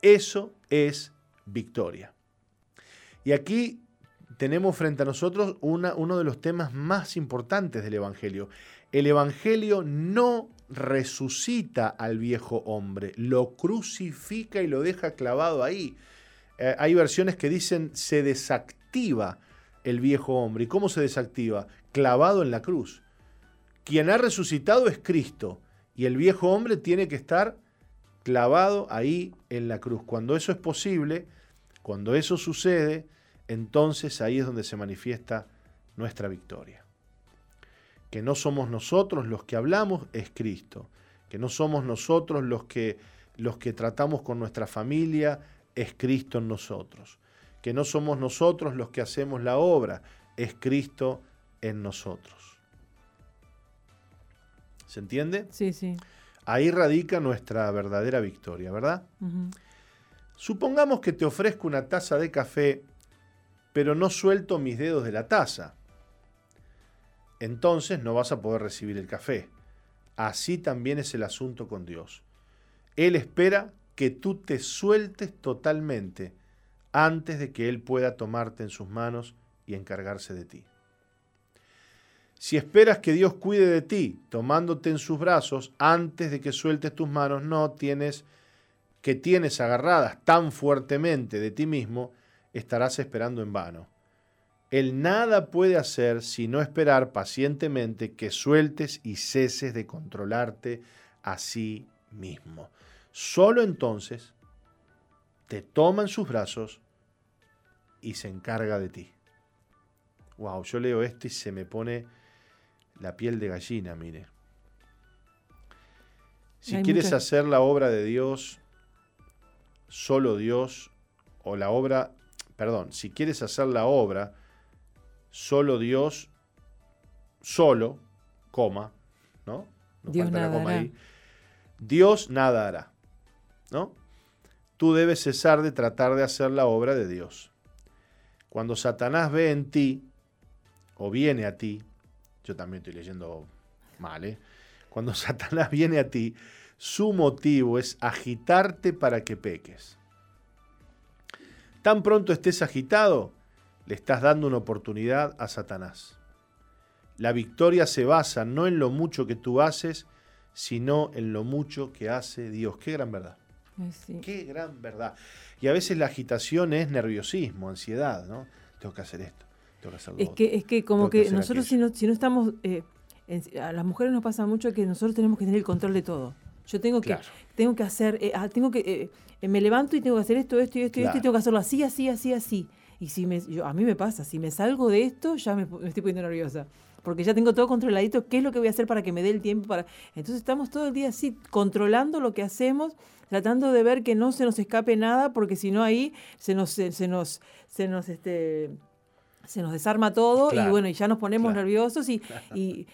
Eso es victoria. Y aquí tenemos frente a nosotros una, uno de los temas más importantes del Evangelio. El Evangelio no resucita al viejo hombre, lo crucifica y lo deja clavado ahí. Eh, hay versiones que dicen se desactiva el viejo hombre. ¿Y cómo se desactiva? Clavado en la cruz. Quien ha resucitado es Cristo y el viejo hombre tiene que estar clavado ahí en la cruz. Cuando eso es posible, cuando eso sucede, entonces ahí es donde se manifiesta nuestra victoria. Que no somos nosotros los que hablamos, es Cristo. Que no somos nosotros los que, los que tratamos con nuestra familia, es Cristo en nosotros. Que no somos nosotros los que hacemos la obra, es Cristo en nosotros. ¿Se entiende? Sí, sí. Ahí radica nuestra verdadera victoria, ¿verdad? Supongamos que te ofrezco una taza de café, pero no suelto mis dedos de la taza. Entonces no vas a poder recibir el café. Así también es el asunto con Dios. Él espera que tú te sueltes totalmente antes de que Él pueda tomarte en sus manos y encargarse de ti. Si esperas que Dios cuide de ti tomándote en sus brazos antes de que sueltes tus manos, no tienes que tienes agarradas tan fuertemente de ti mismo, estarás esperando en vano. Él nada puede hacer sino esperar pacientemente que sueltes y ceses de controlarte a sí mismo. Solo entonces te toma en sus brazos y se encarga de ti. Wow, yo leo esto y se me pone la piel de gallina, mire. Si quieres hacer la obra de Dios, solo Dios, o la obra, perdón, si quieres hacer la obra, solo Dios, solo, coma, ¿no? Dios nada coma hará. Dios nada hará, ¿no? Tú debes cesar de tratar de hacer la obra de Dios. Cuando Satanás ve en ti, o viene a ti, yo también estoy leyendo mal, ¿eh? Cuando Satanás viene a ti, su motivo es agitarte para que peques. Tan pronto estés agitado, le estás dando una oportunidad a Satanás. La victoria se basa no en lo mucho que tú haces, sino en lo mucho que hace Dios. Qué gran verdad. Qué gran verdad. Y a veces la agitación es nerviosismo, ansiedad, ¿no? Tengo que hacer esto es que, es que como que, nosotros si no, si no estamos, eh, a las mujeres nos pasa mucho que nosotros tenemos que tener el control de todo. Yo tengo que, tengo que hacer, eh, ah, tengo que, eh, me levanto y tengo que hacer esto, esto y esto y esto y tengo que hacerlo así, así, así, así. Y si me, yo, a mí me pasa, si me salgo de esto, ya me, estoy poniendo nerviosa. Porque ya tengo todo controladito, qué es lo que voy a hacer para que me dé el tiempo para. Entonces estamos todo el día así, controlando lo que hacemos, tratando de ver que no se nos escape nada, porque si no ahí se nos, se nos, se nos este se nos desarma todo y bueno, y ya nos ponemos nerviosos y, y,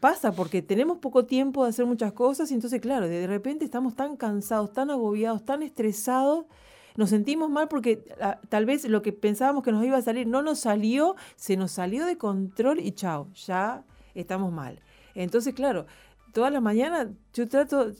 pasa porque tenemos poco tiempo de hacer muchas cosas y entonces, claro, de repente estamos tan cansados, tan agobiados, tan estresados, nos sentimos mal porque ah, tal vez lo que pensábamos que nos iba a salir no nos salió, se nos salió de control y chao, ya estamos mal. Entonces, claro, toda la mañana yo trato,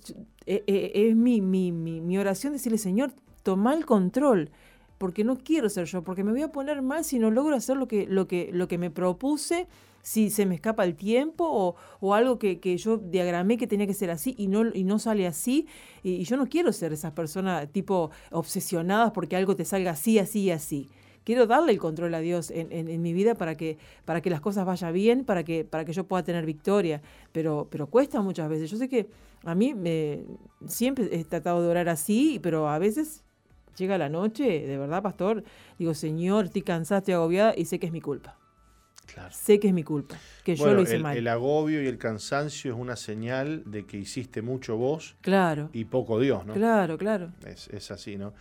eh, eh, es mi, mi, mi, mi oración decirle, Señor, toma el control porque no quiero ser yo, porque me voy a poner mal si no logro hacer lo que, lo que, lo que me propuse, si se me escapa el tiempo o, algo que, yo diagramé que tenía que ser así y no, y no sale así. Y, yo no quiero ser esas personas tipo obsesionadas porque algo te salga así, así y así. Quiero darle el control a Dios en, mi vida para que, para que las cosas vayan bien, para que, para que yo pueda tener victoria. Pero, pero cuesta muchas veces. Yo sé que a mí me, siempre he tratado de orar así, pero a veces llega la noche, de verdad, pastor, digo, Señor, estoy cansada, estoy agobiada y sé que es mi culpa. Claro. Sé que es mi culpa, que yo lo hice mal. El agobio y el cansancio es una señal de que hiciste mucho vos claro. y poco Dios, ¿no? Claro, claro. Es, así, ¿no?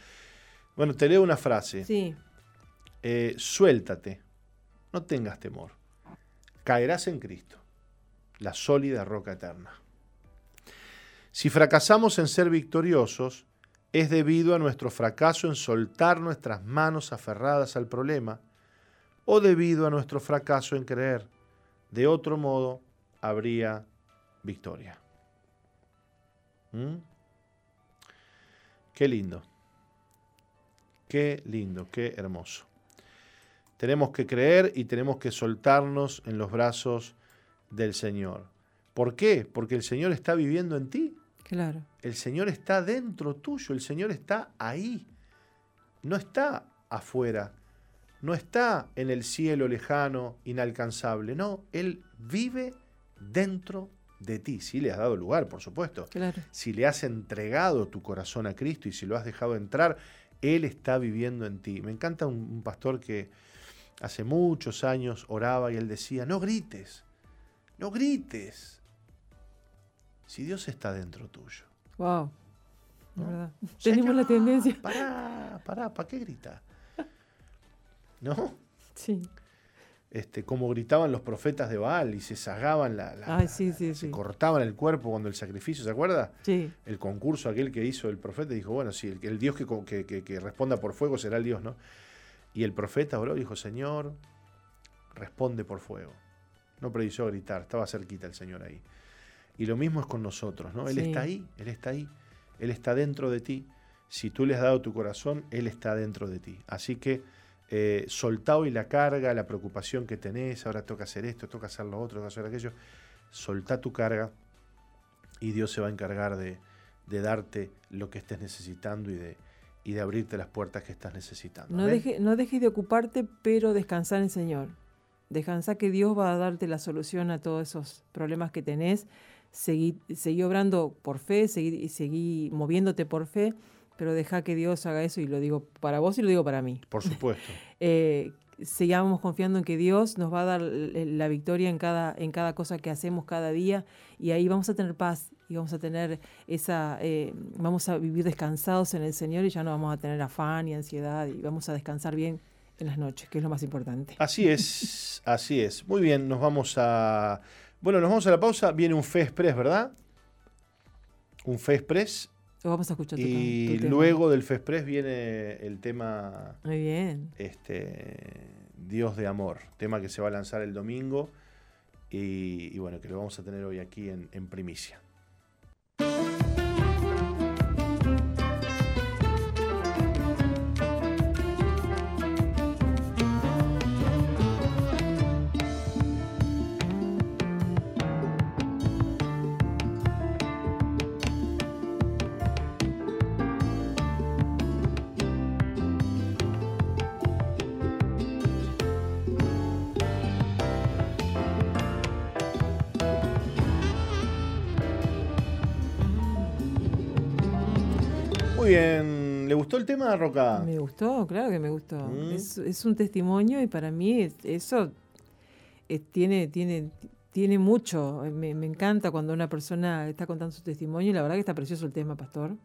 Bueno, te leo una frase. Sí. Eh, suéltate, no tengas temor. Caerás en Cristo, la sólida roca eterna. Si fracasamos en ser victoriosos, es debido a nuestro fracaso en soltar nuestras manos aferradas al problema o debido a nuestro fracaso en creer. De otro modo, habría victoria. ¿Mm? Qué lindo. Qué lindo, qué hermoso. Tenemos que creer y tenemos que soltarnos en los brazos del Señor. ¿Por qué? Porque el Señor está viviendo en ti. Claro. El Señor está dentro tuyo, el Señor está ahí. No está afuera, no está en el cielo lejano, inalcanzable. No, Él vive dentro de ti. Si le has dado lugar, por supuesto. Claro. Si le has entregado tu corazón a Cristo y si lo has dejado entrar, Él está viviendo en ti. Me encanta un pastor que hace muchos años oraba y él decía, no grites, no grites, si Dios está dentro tuyo. Wow. Tenemos la tendencia. Pará, pará, ¿para qué grita? ¿No? Sí. Este, como gritaban los profetas de Baal y se sagaban la, Ay, sí, sí, se cortaban el cuerpo cuando el sacrificio, ¿se acuerda? Sí. El concurso aquel que hizo el profeta dijo, bueno, sí, el, Dios que, que, que, responda por fuego será el Dios, ¿no? Y el profeta oró y dijo, Señor, responde por fuego. No precisó gritar, estaba cerquita el Señor ahí. Y lo mismo es con nosotros, ¿no? Él está ahí, Él está ahí, Él está dentro de ti. Si tú le has dado tu corazón, Él está dentro de ti. Así que eh, soltá hoy la carga, la preocupación que tenés, ahora toca hacer esto, toca hacer lo otro, toca hacer aquello. Soltá tu carga y Dios se va a encargar de, darte lo que estés necesitando y de, y de abrirte las puertas que estás necesitando. No, no dejes de ocuparte, pero descansar en el Señor. Descansa que Dios va a darte la solución a todos esos problemas que tenés seguí, seguí obrando por fe, seguí, seguí moviéndote por fe, pero deja que Dios haga eso y lo digo para vos y lo digo para mí. Por supuesto. eh, sigamos confiando en que Dios nos va a dar la victoria en cada, en cada cosa que hacemos cada día y ahí vamos a tener paz y vamos a tener esa, eh, vamos a vivir descansados en el Señor y ya no vamos a tener afán y ansiedad y vamos a descansar bien en las noches, que es lo más importante. Así es, así es. Muy bien, nos vamos a bueno, nos vamos a la pausa. Viene un Fe Express, ¿verdad? Un Fe Express. Lo vamos a escuchar. Y luego del Fe Express viene el tema. Muy bien. Este, Dios de Amor. Tema que se va a lanzar el domingo. Y, bueno, que lo vamos a tener hoy aquí en, en primicia. Gustó el tema, Roca? Me gustó, claro que me gustó. Mm. Es, un testimonio y para mí eso tiene, tiene, tiene mucho. Me, encanta cuando una persona está contando su testimonio y la verdad que está precioso el tema, Pastor.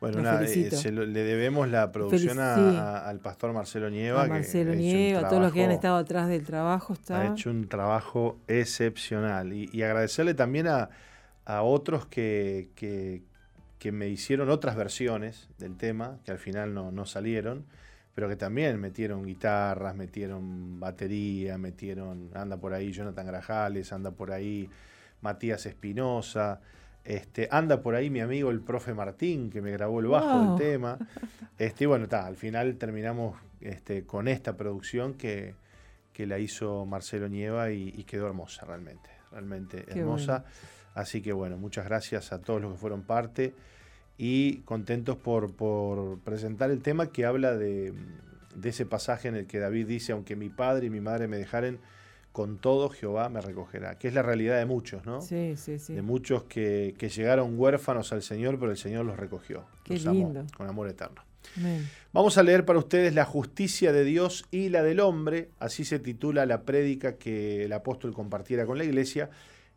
Bueno, eh, le debemos la producción al pastor Marcelo Nieva. A Marcelo Nieva, a todos los que han estado atrás del trabajo. Está. Ha hecho un trabajo excepcional. Y, agradecerle también a, otros que, que me hicieron otras versiones del tema, que al final no, salieron, pero que también metieron guitarras, metieron batería, metieron, anda por ahí Jonathan Grajales, anda por ahí Matías Espinosa, este, anda por ahí mi amigo el profe Martín, que me grabó el bajo del tema. Este, y bueno, está, al final terminamos este, con esta producción que, que la hizo Marcelo Nieva y, quedó hermosa realmente, realmente hermosa. Así que bueno, muchas gracias a todos los que fueron parte y contentos por, presentar el tema que habla de, ese pasaje en el que David dice, aunque mi padre y mi madre me dejaren, con todo Jehová me recogerá, que es la realidad de muchos, ¿no? Sí, sí, sí. De muchos que, llegaron huérfanos al Señor, pero el Señor los recogió. Qué lindo. con amor eterno. Vamos a leer para ustedes la justicia de Dios y la del hombre, así se titula la prédica que el apóstol compartiera con la iglesia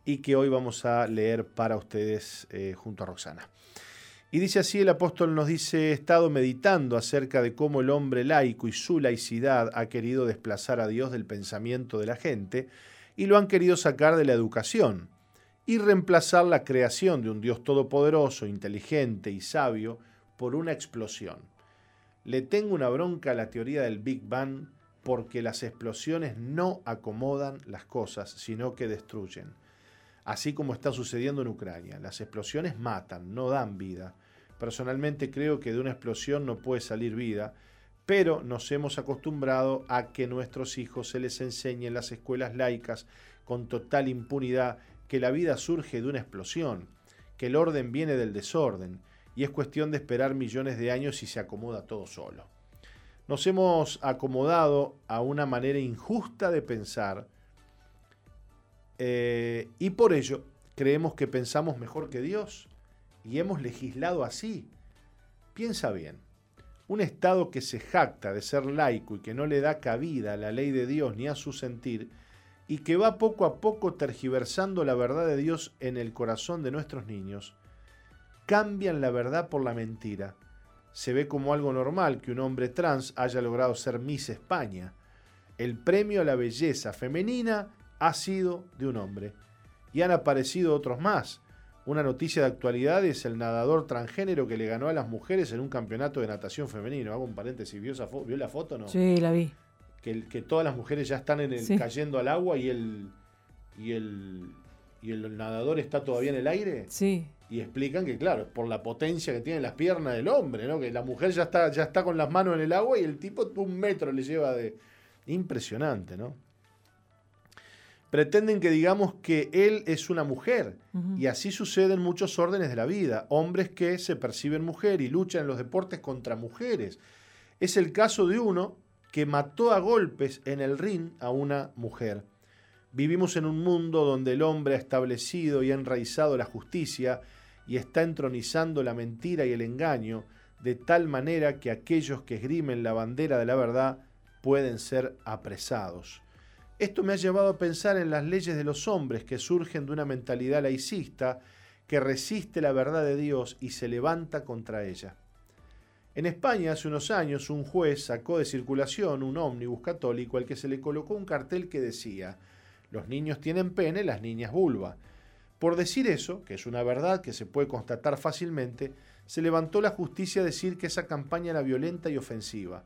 y que hoy vamos a leer para ustedes eh, junto a Roxana. Y dice así, el apóstol nos dice, he estado meditando acerca de cómo el hombre laico y su laicidad ha querido desplazar a Dios del pensamiento de la gente y lo han querido sacar de la educación y reemplazar la creación de un Dios todopoderoso, inteligente y sabio por una explosión. Le tengo una bronca a la teoría del Big Bang porque las explosiones no acomodan las cosas, sino que destruyen así como está sucediendo en Ucrania. Las explosiones matan, no dan vida. Personalmente creo que de una explosión no puede salir vida, pero nos hemos acostumbrado a que nuestros hijos se les enseñe en las escuelas laicas con total impunidad que la vida surge de una explosión, que el orden viene del desorden, y es cuestión de esperar millones de años y se acomoda todo solo. Nos hemos acomodado a una manera injusta de pensar eh, y por ello creemos que pensamos mejor que Dios y hemos legislado así. Piensa bien, un Estado que se jacta de ser laico y que no le da cabida a la ley de Dios ni a su sentir, y que va poco a poco tergiversando la verdad de Dios en el corazón de nuestros niños, cambian la verdad por la mentira. Se ve como algo normal que un hombre trans haya logrado ser Miss España. El premio a la belleza femenina ha sido de un hombre. Y han aparecido otros más. Una noticia de actualidad es el nadador transgénero que le ganó a las mujeres en un campeonato de natación femenino. Hago un paréntesis, ¿vio, esa ¿vio la foto no? Sí, la vi. Que, que todas las mujeres ya están en el, cayendo al agua y el, y el, y el nadador está todavía en el aire. Sí y explican que, claro, es por la potencia que tienen las piernas del hombre, ¿no? Que la mujer ya está, ya está con las manos en el agua y el tipo un metro le lleva de. Impresionante, ¿no? Pretenden que digamos que él es una mujer, y así sucede en muchos órdenes de la vida. Hombres que se perciben mujer y luchan en los deportes contra mujeres. Es el caso de uno que mató a golpes en el ring a una mujer. Vivimos en un mundo donde el hombre ha establecido y ha enraizado la justicia y está entronizando la mentira y el engaño, de tal manera que aquellos que esgrimen la bandera de la verdad pueden ser apresados. Esto me ha llevado a pensar en las leyes de los hombres que surgen de una mentalidad laicista que resiste la verdad de Dios y se levanta contra ella. En España hace unos años un juez sacó de circulación un ómnibus católico al que se le colocó un cartel que decía los niños tienen pene, las niñas vulva. Por decir eso, que es una verdad que se puede constatar fácilmente, se levantó la justicia a decir que esa campaña era violenta y ofensiva.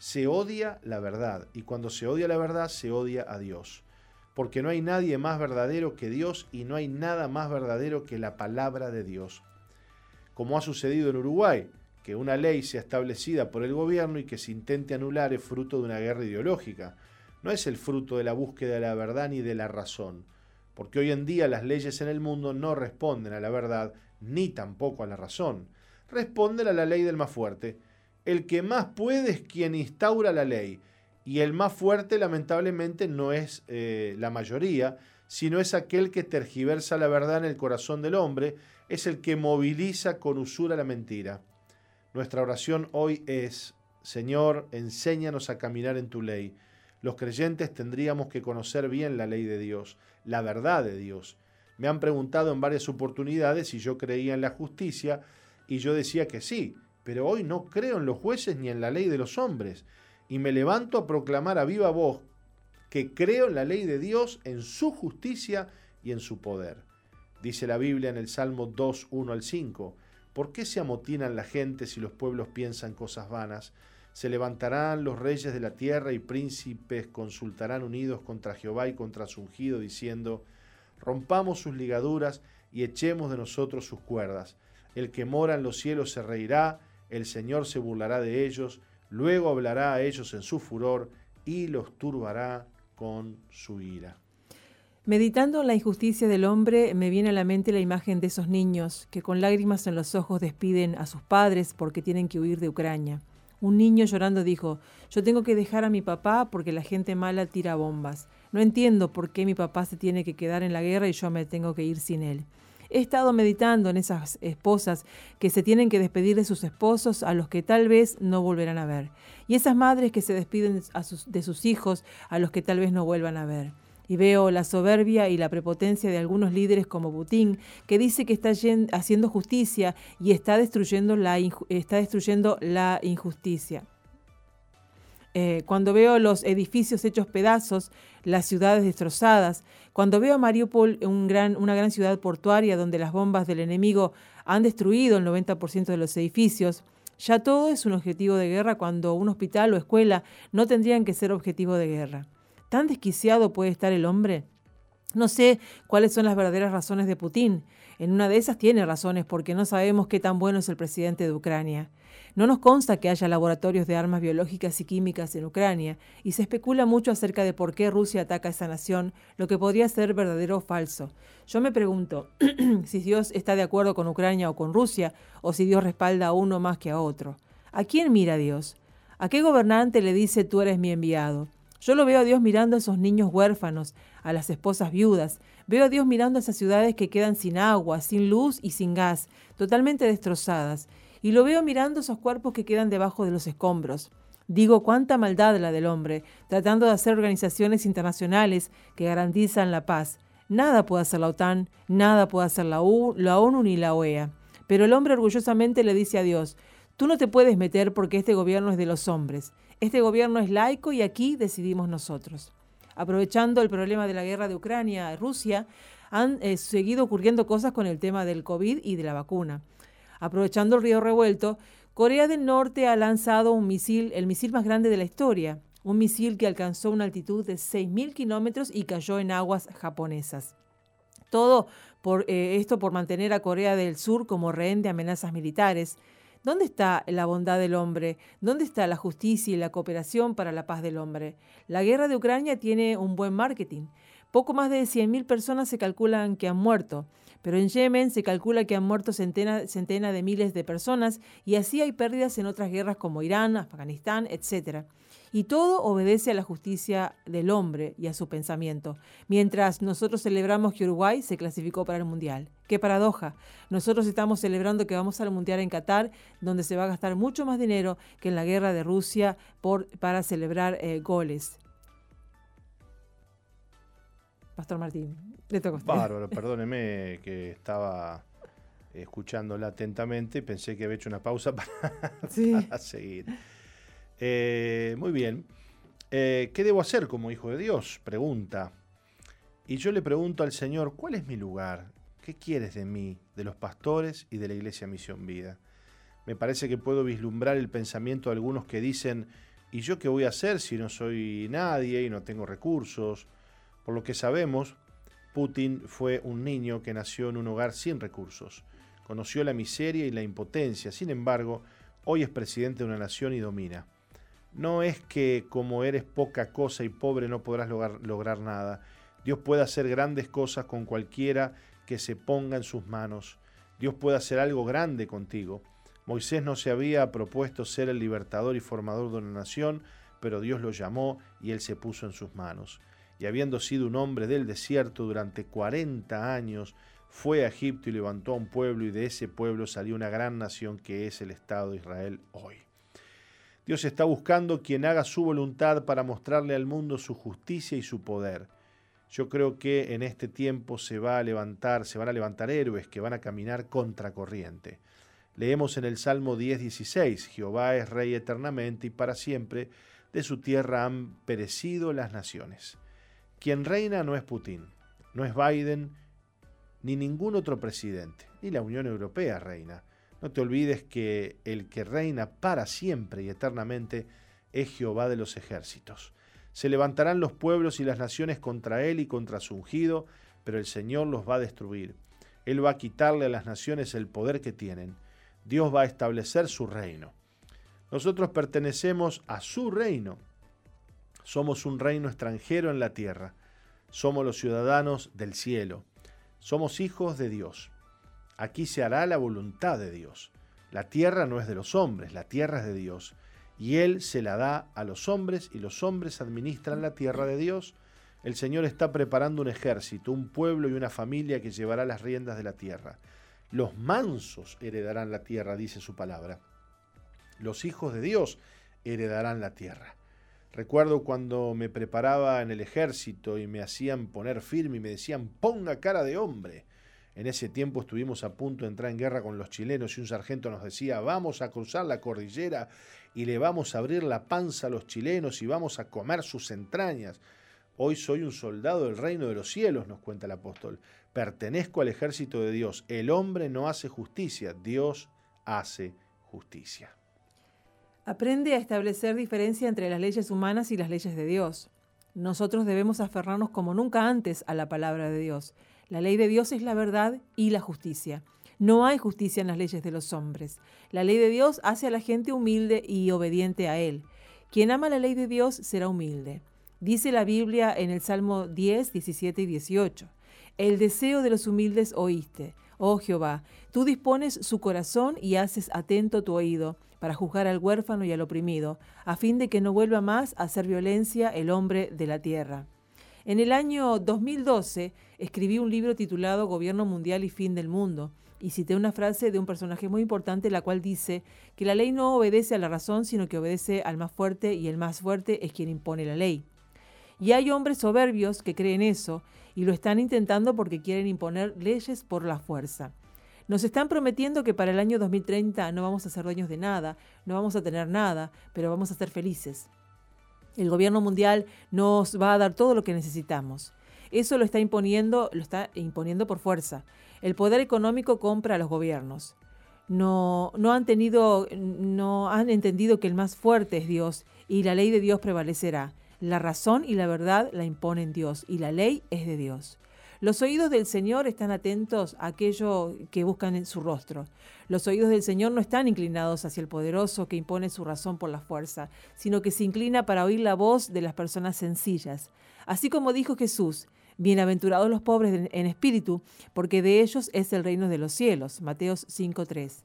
Se odia la verdad, y cuando se odia la verdad, se odia a Dios. Porque no hay nadie más verdadero que Dios y no hay nada más verdadero que la palabra de Dios. Como ha sucedido en Uruguay, que una ley sea establecida por el gobierno y que se intente anular es fruto de una guerra ideológica. No es el fruto de la búsqueda de la verdad ni de la razón porque hoy en día las leyes en el mundo no responden a la verdad ni tampoco a la razón. Responden a la ley del más fuerte. El que más puede es quien instaura la ley, y el más fuerte lamentablemente no es eh, la mayoría, sino es aquel que tergiversa la verdad en el corazón del hombre, es el que moviliza con usura la mentira. Nuestra oración hoy es, Señor, enséñanos a caminar en tu ley. Los creyentes tendríamos que conocer bien la ley de Dios la verdad de Dios. Me han preguntado en varias oportunidades si yo creía en la justicia y yo decía que sí, pero hoy no creo en los jueces ni en la ley de los hombres y me levanto a proclamar a viva voz que creo en la ley de Dios, en su justicia y en su poder. Dice la Biblia en el Salmo 2, 1 al 5. ¿Por qué se amotinan la gente si los pueblos piensan cosas vanas? Se levantarán los reyes de la tierra y príncipes consultarán unidos contra Jehová y contra su ungido, diciendo, rompamos sus ligaduras y echemos de nosotros sus cuerdas. El que mora en los cielos se reirá, el Señor se burlará de ellos, luego hablará a ellos en su furor y los turbará con su ira. Meditando en la injusticia del hombre, me viene a la mente la imagen de esos niños que con lágrimas en los ojos despiden a sus padres porque tienen que huir de Ucrania. Un niño llorando dijo, yo tengo que dejar a mi papá porque la gente mala tira bombas. No entiendo por qué mi papá se tiene que quedar en la guerra y yo me tengo que ir sin él. He estado meditando en esas esposas que se tienen que despedir de sus esposos a los que tal vez no volverán a ver. Y esas madres que se despiden de sus hijos a los que tal vez no vuelvan a ver y veo la soberbia y la prepotencia de algunos líderes como Putin, que dice que está haciendo justicia y está destruyendo la, está destruyendo la injusticia. Eh, cuando veo los edificios hechos pedazos, las ciudades destrozadas, cuando veo a Mariupol, una gran ciudad portuaria donde las bombas del enemigo han destruido el 90% de los edificios, ya todo es un objetivo de guerra cuando un hospital o escuela no tendrían que ser objetivo de guerra. ¿Tan desquiciado puede estar el hombre? No sé cuáles son las verdaderas razones de Putin. En una de esas tiene razones porque no sabemos qué tan bueno es el presidente de Ucrania. No nos consta que haya laboratorios de armas biológicas y químicas en Ucrania, y se especula mucho acerca de por qué Rusia ataca a esa nación, lo que podría ser verdadero o falso. Yo me pregunto si Dios está de acuerdo con Ucrania o con Rusia, o si Dios respalda a uno más que a otro. ¿A quién mira Dios? ¿A qué gobernante le dice tú eres mi enviado? Yo lo veo a Dios mirando a esos niños huérfanos, a las esposas viudas. Veo a Dios mirando a esas ciudades que quedan sin agua, sin luz y sin gas, totalmente destrozadas. Y lo veo mirando esos cuerpos que quedan debajo de los escombros. Digo, cuánta maldad la del hombre, tratando de hacer organizaciones internacionales que garantizan la paz. Nada puede hacer la OTAN, nada puede hacer la, la ONU ni la OEA. Pero el hombre orgullosamente le dice a Dios, tú no te puedes meter porque este gobierno es de los hombres. Este gobierno es laico y aquí decidimos nosotros. Aprovechando el problema de la guerra de Ucrania y Rusia, han eh, seguido ocurriendo cosas con el tema del COVID y de la vacuna. Aprovechando el río revuelto, Corea del Norte ha lanzado un misil, el misil más grande de la historia, un misil que alcanzó una altitud de 6.000 kilómetros y cayó en aguas japonesas. Todo eh, esto por mantener a Corea del Sur como rehén de amenazas militares. ¿Dónde está la bondad del hombre? ¿Dónde está la justicia y la cooperación para la paz del hombre? La guerra de Ucrania tiene un buen marketing. Poco más de 100.000 personas se calculan que han muerto, pero en Yemen se calcula que han muerto centenas centena de miles de personas y así hay pérdidas en otras guerras como Irán, Afganistán, etc. Y todo obedece a la justicia del hombre y a su pensamiento. Mientras nosotros celebramos que Uruguay se clasificó para el Mundial. Qué paradoja. Nosotros estamos celebrando que vamos al Mundial en Qatar, donde se va a gastar mucho más dinero que en la guerra de Rusia para celebrar eh, goles. Pastor Martín, le Bárbaro, perdóneme que estaba escuchándola atentamente y pensé que había hecho una pausa para seguir. Eh, muy bien. Eh, ¿Qué debo hacer como hijo de Dios? Pregunta. Y yo le pregunto al Señor, ¿cuál es mi lugar? ¿Qué quieres de mí, de los pastores y de la Iglesia Misión Vida? Me parece que puedo vislumbrar el pensamiento de algunos que dicen, ¿y yo qué voy a hacer si no soy nadie y no tengo recursos? Por lo que sabemos, Putin fue un niño que nació en un hogar sin recursos. Conoció la miseria y la impotencia. Sin embargo, hoy es presidente de una nación y domina. No es que como eres poca cosa y pobre no podrás lograr, nada. Dios puede hacer grandes cosas con cualquiera que se ponga en sus manos. Dios puede hacer algo grande contigo. Moisés no se había propuesto ser el libertador y formador de una nación, pero Dios lo llamó y él se puso en sus manos. Y habiendo sido un hombre del desierto durante cuarenta años, fue a Egipto y levantó a un pueblo y de ese pueblo salió una gran nación que es el Estado de Israel hoy. Dios está buscando quien haga su voluntad para mostrarle al mundo su justicia y su poder. Yo creo que en este tiempo se va a levantar, se van a levantar héroes que van a caminar contracorriente. Leemos en el Salmo 10:16, Jehová es rey eternamente y para siempre, de su tierra han perecido las naciones. Quien reina no es Putin, no es Biden, ni ningún otro presidente, ni la Unión Europea reina. No te olvides que el que reina para siempre y eternamente es Jehová de los ejércitos. Se levantarán los pueblos y las naciones contra él y contra su ungido, pero el Señor los va a destruir. Él va a quitarle a las naciones el poder que tienen. Dios va a establecer su reino. Nosotros pertenecemos a su reino. Somos un reino extranjero en la tierra. Somos los ciudadanos del cielo. Somos hijos de Dios. Aquí se hará la voluntad de Dios. La tierra no es de los hombres, la tierra es de Dios. Y Él se la da a los hombres y los hombres administran la tierra de Dios. El Señor está preparando un ejército, un pueblo y una familia que llevará las riendas de la tierra. Los mansos heredarán la tierra, dice su palabra. Los hijos de Dios heredarán la tierra. Recuerdo cuando me preparaba en el ejército y me hacían poner firme y me decían, ponga cara de hombre. En ese tiempo estuvimos a punto de entrar en guerra con los chilenos y un sargento nos decía, vamos a cruzar la cordillera y le vamos a abrir la panza a los chilenos y vamos a comer sus entrañas. Hoy soy un soldado del reino de los cielos, nos cuenta el apóstol. Pertenezco al ejército de Dios. El hombre no hace justicia, Dios hace justicia. Aprende a establecer diferencia entre las leyes humanas y las leyes de Dios. Nosotros debemos aferrarnos como nunca antes a la palabra de Dios. La ley de Dios es la verdad y la justicia. No hay justicia en las leyes de los hombres. La ley de Dios hace a la gente humilde y obediente a Él. Quien ama la ley de Dios será humilde. Dice la Biblia en el Salmo 10, 17 y 18. El deseo de los humildes oíste. Oh Jehová, tú dispones su corazón y haces atento tu oído para juzgar al huérfano y al oprimido, a fin de que no vuelva más a hacer violencia el hombre de la tierra. En el año 2012 escribí un libro titulado Gobierno Mundial y Fin del Mundo, y cité una frase de un personaje muy importante, la cual dice que la ley no obedece a la razón, sino que obedece al más fuerte, y el más fuerte es quien impone la ley. Y hay hombres soberbios que creen eso, y lo están intentando porque quieren imponer leyes por la fuerza. Nos están prometiendo que para el año 2030 no vamos a ser dueños de nada, no vamos a tener nada, pero vamos a ser felices. El gobierno mundial nos va a dar todo lo que necesitamos. Eso lo está imponiendo, lo está imponiendo por fuerza. El poder económico compra a los gobiernos. No, no han tenido, no han entendido que el más fuerte es Dios y la ley de Dios prevalecerá. La razón y la verdad la imponen Dios y la ley es de Dios. Los oídos del Señor están atentos a aquello que buscan en su rostro. Los oídos del Señor no están inclinados hacia el poderoso que impone su razón por la fuerza, sino que se inclina para oír la voz de las personas sencillas. Así como dijo Jesús, Bienaventurados los pobres en espíritu, porque de ellos es el reino de los cielos. Mateos 5.3.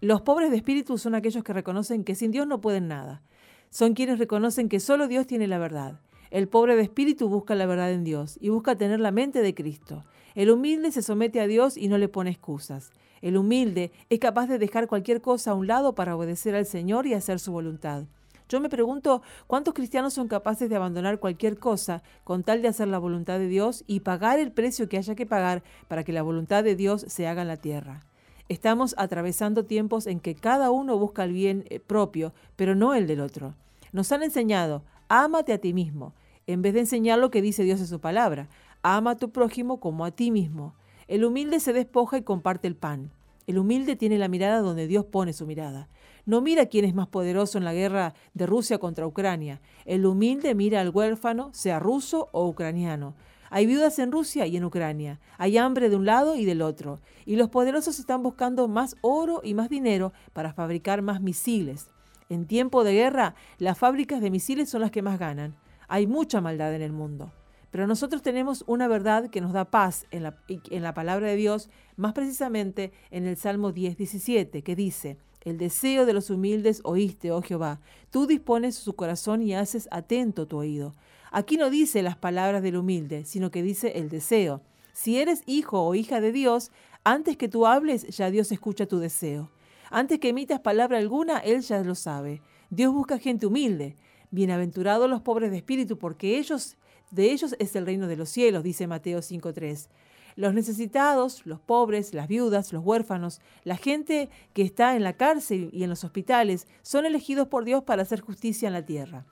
Los pobres de espíritu son aquellos que reconocen que sin Dios no pueden nada son quienes reconocen que solo Dios tiene la verdad. El pobre de espíritu busca la verdad en Dios y busca tener la mente de Cristo. El humilde se somete a Dios y no le pone excusas. El humilde es capaz de dejar cualquier cosa a un lado para obedecer al Señor y hacer su voluntad. Yo me pregunto cuántos cristianos son capaces de abandonar cualquier cosa con tal de hacer la voluntad de Dios y pagar el precio que haya que pagar para que la voluntad de Dios se haga en la tierra. Estamos atravesando tiempos en que cada uno busca el bien eh, propio, pero no el del otro. Nos han enseñado, ámate a ti mismo, en vez de enseñar lo que dice Dios en su palabra. Ama a tu prójimo como a ti mismo. El humilde se despoja y comparte el pan. El humilde tiene la mirada donde Dios pone su mirada. No mira quién es más poderoso en la guerra de Rusia contra Ucrania. El humilde mira al huérfano, sea ruso o ucraniano. Hay viudas en Rusia y en Ucrania. Hay hambre de un lado y del otro. Y los poderosos están buscando más oro y más dinero para fabricar más misiles. En tiempo de guerra, las fábricas de misiles son las que más ganan. Hay mucha maldad en el mundo. Pero nosotros tenemos una verdad que nos da paz en la, palabra de Dios, más precisamente en el Salmo 10, 17, que dice, el deseo de los humildes oíste, oh Jehová. Tú dispones su corazón y haces atento tu oído. Aquí no dice las palabras del humilde, sino que dice el deseo. Si eres hijo o hija de Dios, antes que tú hables, ya Dios escucha tu deseo. Antes que emitas palabra alguna, Él ya lo sabe. Dios busca gente humilde. Bienaventurados los pobres de espíritu, porque ellos, de ellos es el reino de los cielos, dice Mateo 5.3. Los necesitados, los pobres, las viudas, los huérfanos, la gente que está en la cárcel y en los hospitales, son elegidos por Dios para hacer justicia en la tierra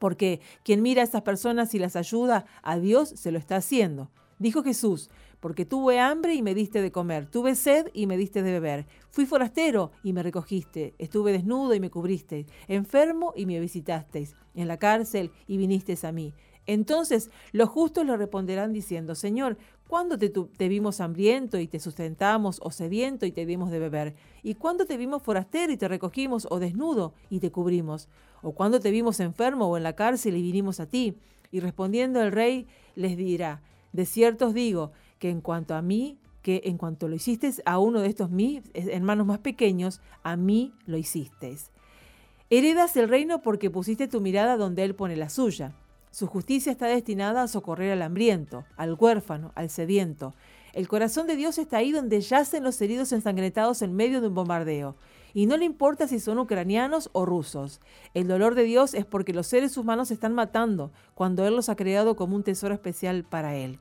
porque quien mira a estas personas y las ayuda, a Dios se lo está haciendo. Dijo Jesús, porque tuve hambre y me diste de comer, tuve sed y me diste de beber, fui forastero y me recogiste, estuve desnudo y me cubriste, enfermo y me visitasteis, en la cárcel y vinisteis a mí. Entonces los justos le responderán diciendo, Señor, ¿cuándo te, vimos hambriento y te sustentamos, o sediento y te dimos de beber? ¿Y cuándo te vimos forastero y te recogimos, o desnudo y te cubrimos? ¿O cuándo te vimos enfermo o en la cárcel y vinimos a ti? Y respondiendo el rey les dirá, de cierto os digo que en cuanto a mí, que en cuanto lo hiciste a uno de estos mis hermanos más pequeños, a mí lo hicisteis. Heredas el reino porque pusiste tu mirada donde él pone la suya. Su justicia está destinada a socorrer al hambriento, al huérfano, al sediento. El corazón de Dios está ahí donde yacen los heridos ensangrentados en medio de un bombardeo. Y no le importa si son ucranianos o rusos. El dolor de Dios es porque los seres humanos se están matando cuando Él los ha creado como un tesoro especial para Él.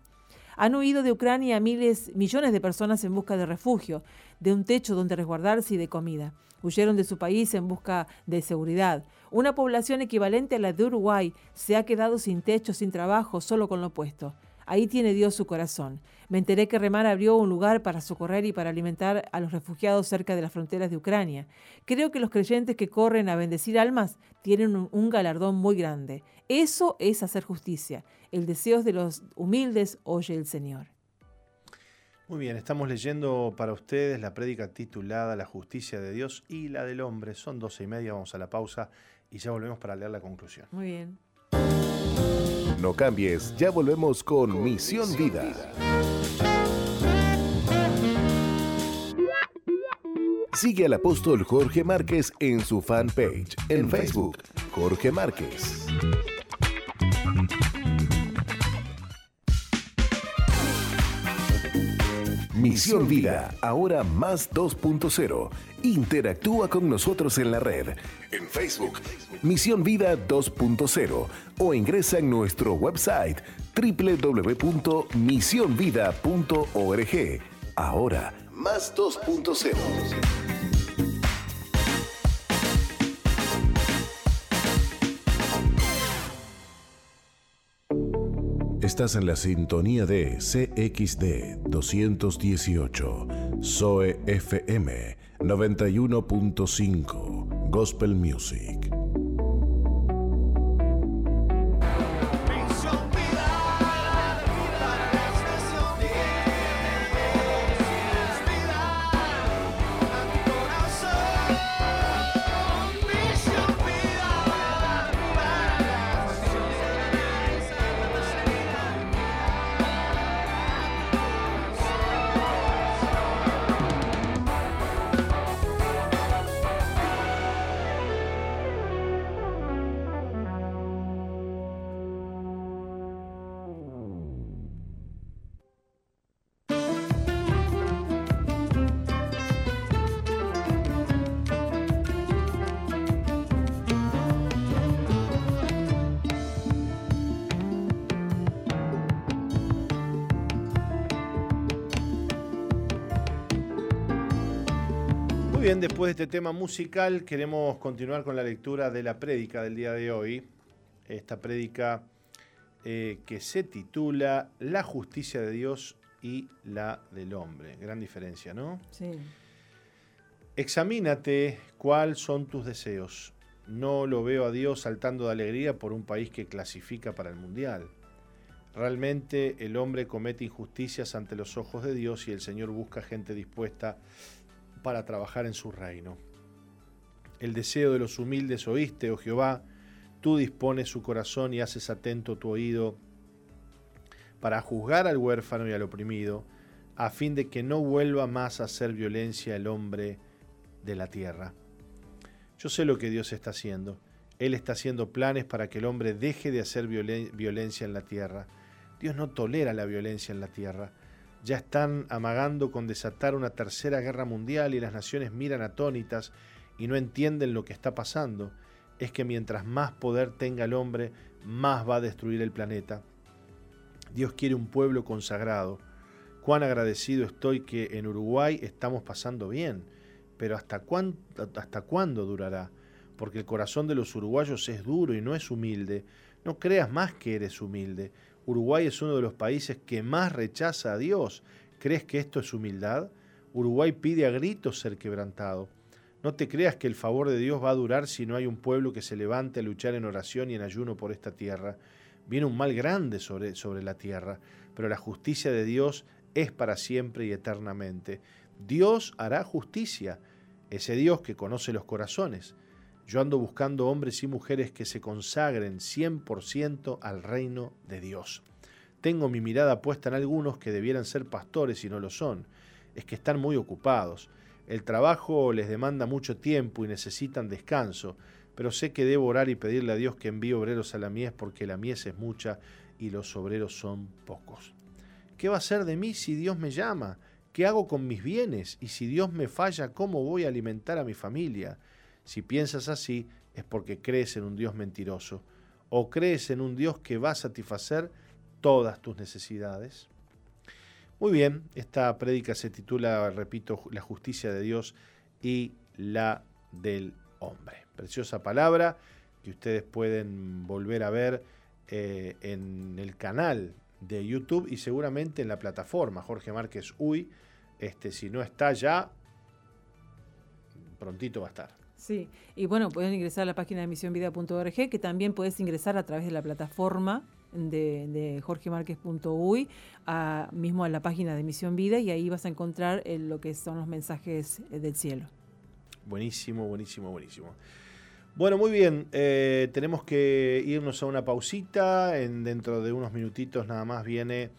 Han huido de Ucrania miles, millones de personas en busca de refugio, de un techo donde resguardarse y de comida. Huyeron de su país en busca de seguridad. Una población equivalente a la de Uruguay se ha quedado sin techo, sin trabajo, solo con lo puesto. Ahí tiene Dios su corazón. Me enteré que Remar abrió un lugar para socorrer y para alimentar a los refugiados cerca de las fronteras de Ucrania. Creo que los creyentes que corren a bendecir almas tienen un, galardón muy grande. Eso es hacer justicia. El deseo de los humildes oye el Señor. Muy bien, estamos leyendo para ustedes la prédica titulada La justicia de Dios y la del hombre. Son doce y media, vamos a la pausa y ya volvemos para leer la conclusión. Muy bien. No cambies, ya volvemos con, Misión, Vida. Sigue al apóstol Jorge Márquez en su fanpage en Facebook, Jorge Márquez. Misión Vida, ahora más 2.0. Interactúa con nosotros en la red, en Facebook, Misión Vida 2.0 o ingresa en nuestro website www.misionvida.org. Ahora, más 2.0. Estás en la sintonía de CXD 218, SOE FM 91.5, Gospel Music. De este tema musical, queremos continuar con la lectura de la prédica del día de hoy. Esta prédica eh, que se titula La justicia de Dios y la del hombre. Gran diferencia, ¿no? Sí. Examínate cuáles son tus deseos. No lo veo a Dios saltando de alegría por un país que clasifica para el Mundial. Realmente el hombre comete injusticias ante los ojos de Dios y el Señor busca gente dispuesta para trabajar en su reino. El deseo de los humildes oíste, oh Jehová, tú dispones su corazón y haces atento tu oído para juzgar al huérfano y al oprimido, a fin de que no vuelva más a hacer violencia el hombre de la tierra. Yo sé lo que Dios está haciendo. Él está haciendo planes para que el hombre deje de hacer violencia en la tierra. Dios no tolera la violencia en la tierra ya están amagando con desatar una tercera guerra mundial y las naciones miran atónitas y no entienden lo que está pasando, es que mientras más poder tenga el hombre, más va a destruir el planeta. Dios quiere un pueblo consagrado. Cuán agradecido estoy que en Uruguay estamos pasando bien, pero ¿hasta, hasta cuándo durará? Porque el corazón de los uruguayos es duro y no es humilde. No creas más que eres humilde. Uruguay es uno de los países que más rechaza a Dios. ¿Crees que esto es humildad? Uruguay pide a gritos ser quebrantado. No te creas que el favor de Dios va a durar si no hay un pueblo que se levante a luchar en oración y en ayuno por esta tierra. Viene un mal grande sobre, sobre la tierra, pero la justicia de Dios es para siempre y eternamente. Dios hará justicia, ese Dios que conoce los corazones. Yo ando buscando hombres y mujeres que se consagren 100% al reino de Dios. Tengo mi mirada puesta en algunos que debieran ser pastores y no lo son. Es que están muy ocupados. El trabajo les demanda mucho tiempo y necesitan descanso, pero sé que debo orar y pedirle a Dios que envíe obreros a la mies porque la mies es mucha y los obreros son pocos. ¿Qué va a ser de mí si Dios me llama? ¿Qué hago con mis bienes? Y si Dios me falla, ¿cómo voy a alimentar a mi familia? Si piensas así es porque crees en un Dios mentiroso o crees en un Dios que va a satisfacer todas tus necesidades. Muy bien, esta prédica se titula, repito, La justicia de Dios y la del hombre. Preciosa palabra que ustedes pueden volver a ver eh, en el canal de YouTube y seguramente en la plataforma Jorge Márquez Uy. Este, si no está ya, prontito va a estar. Sí, y bueno, pueden ingresar a la página de misionvida.org, que también puedes ingresar a través de la plataforma de, de mismo a la página de Misión Vida, y ahí vas a encontrar eh, lo que son los mensajes eh, del cielo. Buenísimo, buenísimo, buenísimo. Bueno, muy bien, eh, tenemos que irnos a una pausita, en, dentro de unos minutitos nada más viene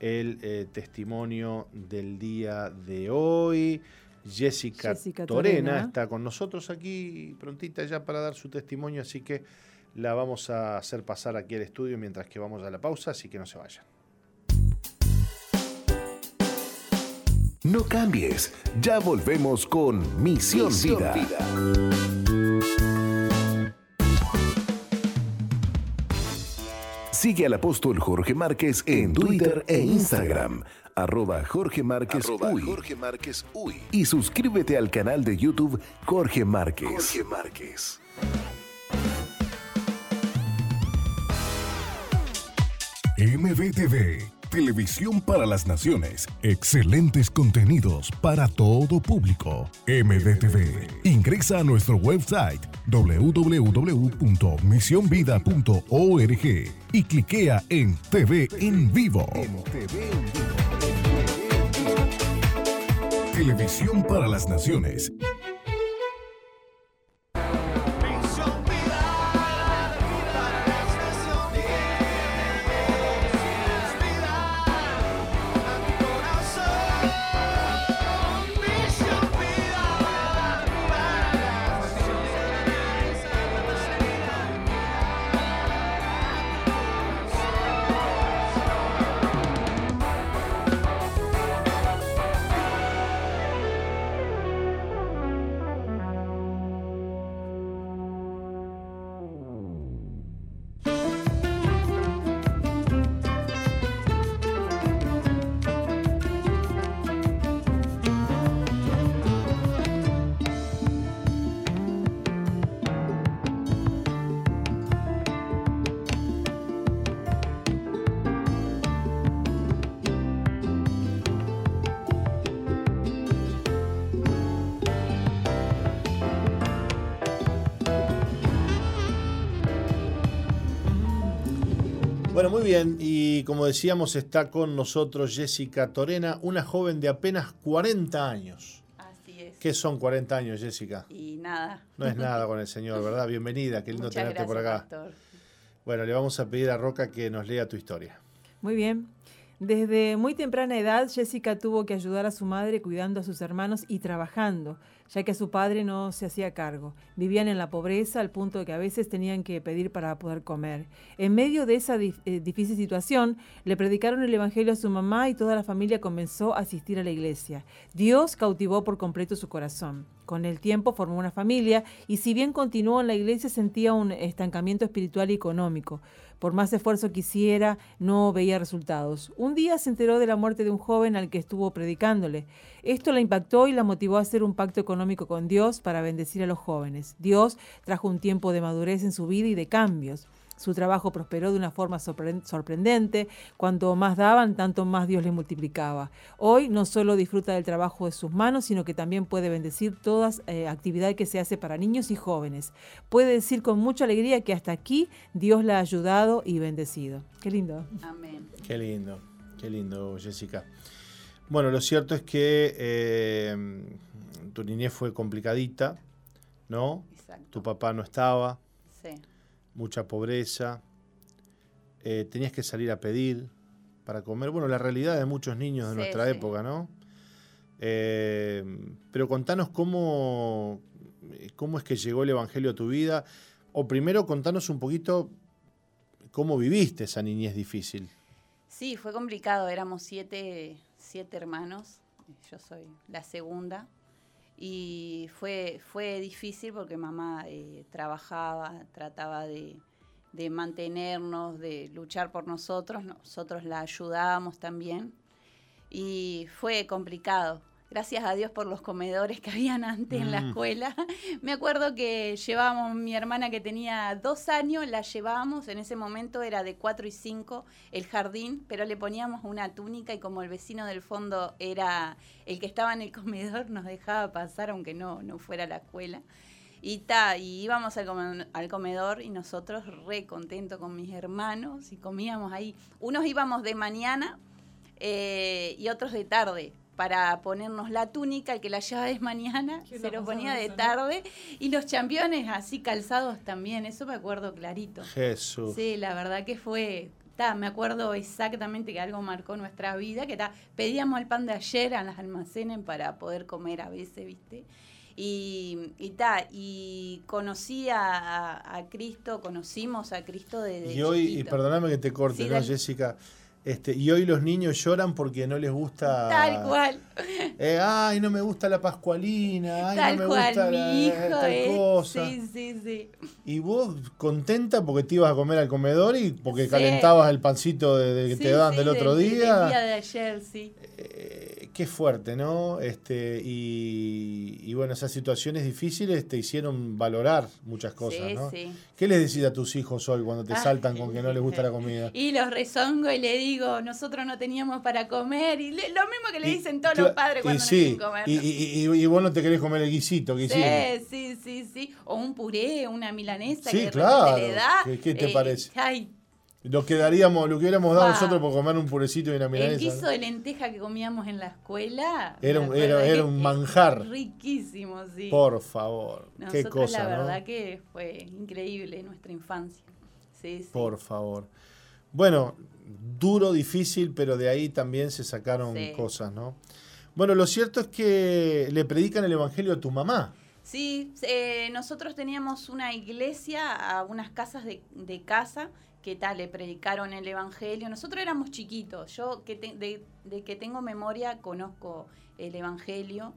el testimonio del día de hoy. Jessica, Torena, está con nosotros aquí prontita ya para dar su testimonio, así que la vamos a hacer pasar aquí al estudio mientras que vamos a la pausa, así que no se vayan. No cambies, ya volvemos con Misión, Vida. Sigue al apóstol Jorge Márquez en Twitter e Instagram arroba Jorge Márquez, Uy. Y suscríbete al canal de YouTube Jorge Márquez. Jorge Márquez. MBTV, Televisión para las Naciones. Excelentes contenidos para todo público. MDTV. Ingresa a nuestro website www.misionvida.org y cliquea en TV en vivo. En TV en vivo. Televisión para las Naciones. Como decíamos, está con nosotros Jessica Torena, una joven de apenas 40 años. Así es. ¿Qué son 40 años, Jessica? Y nada. No es nada con el Señor, ¿verdad? Bienvenida, qué lindo tenerte por acá. Bueno, le vamos a pedir a Roca que nos lea tu historia. Muy bien. Desde muy temprana edad, Jessica tuvo que ayudar a su madre cuidando a sus hermanos y trabajando, ya que su padre no se hacía cargo. Vivían en la pobreza al punto de que a veces tenían que pedir para poder comer. En medio de esa eh, difícil situación, le predicaron el Evangelio a su mamá y toda la familia comenzó a asistir a la iglesia. Dios cautivó por completo su corazón. Con el tiempo formó una familia y si bien continuó en la iglesia sentía un estancamiento espiritual y económico. Por más esfuerzo que hiciera, no veía resultados. Un día se enteró de la muerte de un joven al que estuvo predicándole. Esto la impactó y la motivó a hacer un pacto económico con Dios para bendecir a los jóvenes. Dios trajo un tiempo de madurez en su vida y de cambios. Su trabajo prosperó de una forma sorprendente. Cuanto más daban, tanto más Dios le multiplicaba. Hoy no solo disfruta del trabajo de sus manos, sino que también puede bendecir toda eh, actividad que se hace para niños y jóvenes. Puede decir con mucha alegría que hasta aquí Dios la ha ayudado y bendecido. Qué lindo. Amén. Qué lindo, qué lindo, Jessica. Bueno, lo cierto es que eh, tu niñez fue complicadita, ¿no? Exacto. Tu papá no estaba. Sí mucha pobreza, eh, tenías que salir a pedir para comer. Bueno, la realidad de muchos niños de nuestra época, ¿no? Eh, pero contanos cómo, cómo es que llegó el Evangelio a tu vida. O primero contanos un poquito cómo viviste esa niñez difícil. Sí, fue complicado. Éramos siete, siete hermanos. Yo soy la segunda y fue, fue difícil porque mamá eh, trabajaba, trataba de, mantenernos, de luchar por nosotros, nosotros la ayudábamos también y fue complicado. Gracias a Dios por los comedores que habían antes en la mm. escuela. Me acuerdo que llevábamos, mi hermana que tenía dos años, la llevábamos, en ese momento era de cuatro y cinco el jardín, pero le poníamos una túnica y como el vecino del fondo era el que estaba en el comedor, nos dejaba pasar aunque no, no fuera a la escuela. Y, ta, y íbamos al, al comedor y nosotros re contentos con mis hermanos y comíamos ahí. Unos íbamos de mañana eh, y otros de tarde para ponernos la túnica, el que la lleva es mañana, se lo ponía de tarde, y los championes así calzados también, eso me acuerdo clarito. Jesús. Sí, la verdad que fue, ta, me acuerdo exactamente que algo marcó nuestra vida, que ta, pedíamos el pan de ayer a las almacenes para poder comer a veces, ¿viste? Y, y, y conocí a, Cristo, conocimos a Cristo desde Y hoy, y perdóname que te corte, ¿no, Jessica? Este, y hoy los niños lloran porque no les gusta. Tal cual. Eh, ay, no me gusta la pascualina. Ay, tal no me cual, gusta mi hijo tal cosa. Sí, sí, sí. Y vos contenta porque te ibas a comer al comedor y porque calentabas el pancito de, que te daban del otro día. El día de ayer, sí. Eh, qué fuerte, ¿no? Este, y, bueno, esas situaciones difíciles te hicieron valorar muchas cosas, ¿no? Sí. ¿Qué les decís a tus hijos hoy cuando te saltan con que no les gusta la comida? Y los rezongo y le digo, nosotros no teníamos para comer. Y lo mismo que le dicen todos los padres cuando no quieren comer. Y, y, vos no te querés comer el guisito que hicieron. Sí, sí, sí. O un puré, una milanesa que claro. le da. ¿Qué, te eh, parece? Ay, lo que daríamos, lo que hubiéramos dado nosotros por comer un purecito y una milanesa. El guiso de lenteja que comíamos en la escuela. Era un, era, un manjar. Riquísimo, sí. Por favor. qué cosa. La verdad que fue increíble nuestra infancia. Sí, sí. Por favor. Bueno, duro, difícil, pero de ahí también se sacaron cosas, ¿no? Bueno, lo cierto es que le predican el evangelio a tu mamá. Sí, eh, nosotros teníamos una iglesia a unas casas de, de casa que tal, le predicaron el Evangelio. Nosotros éramos chiquitos, yo que de, que tengo memoria conozco el Evangelio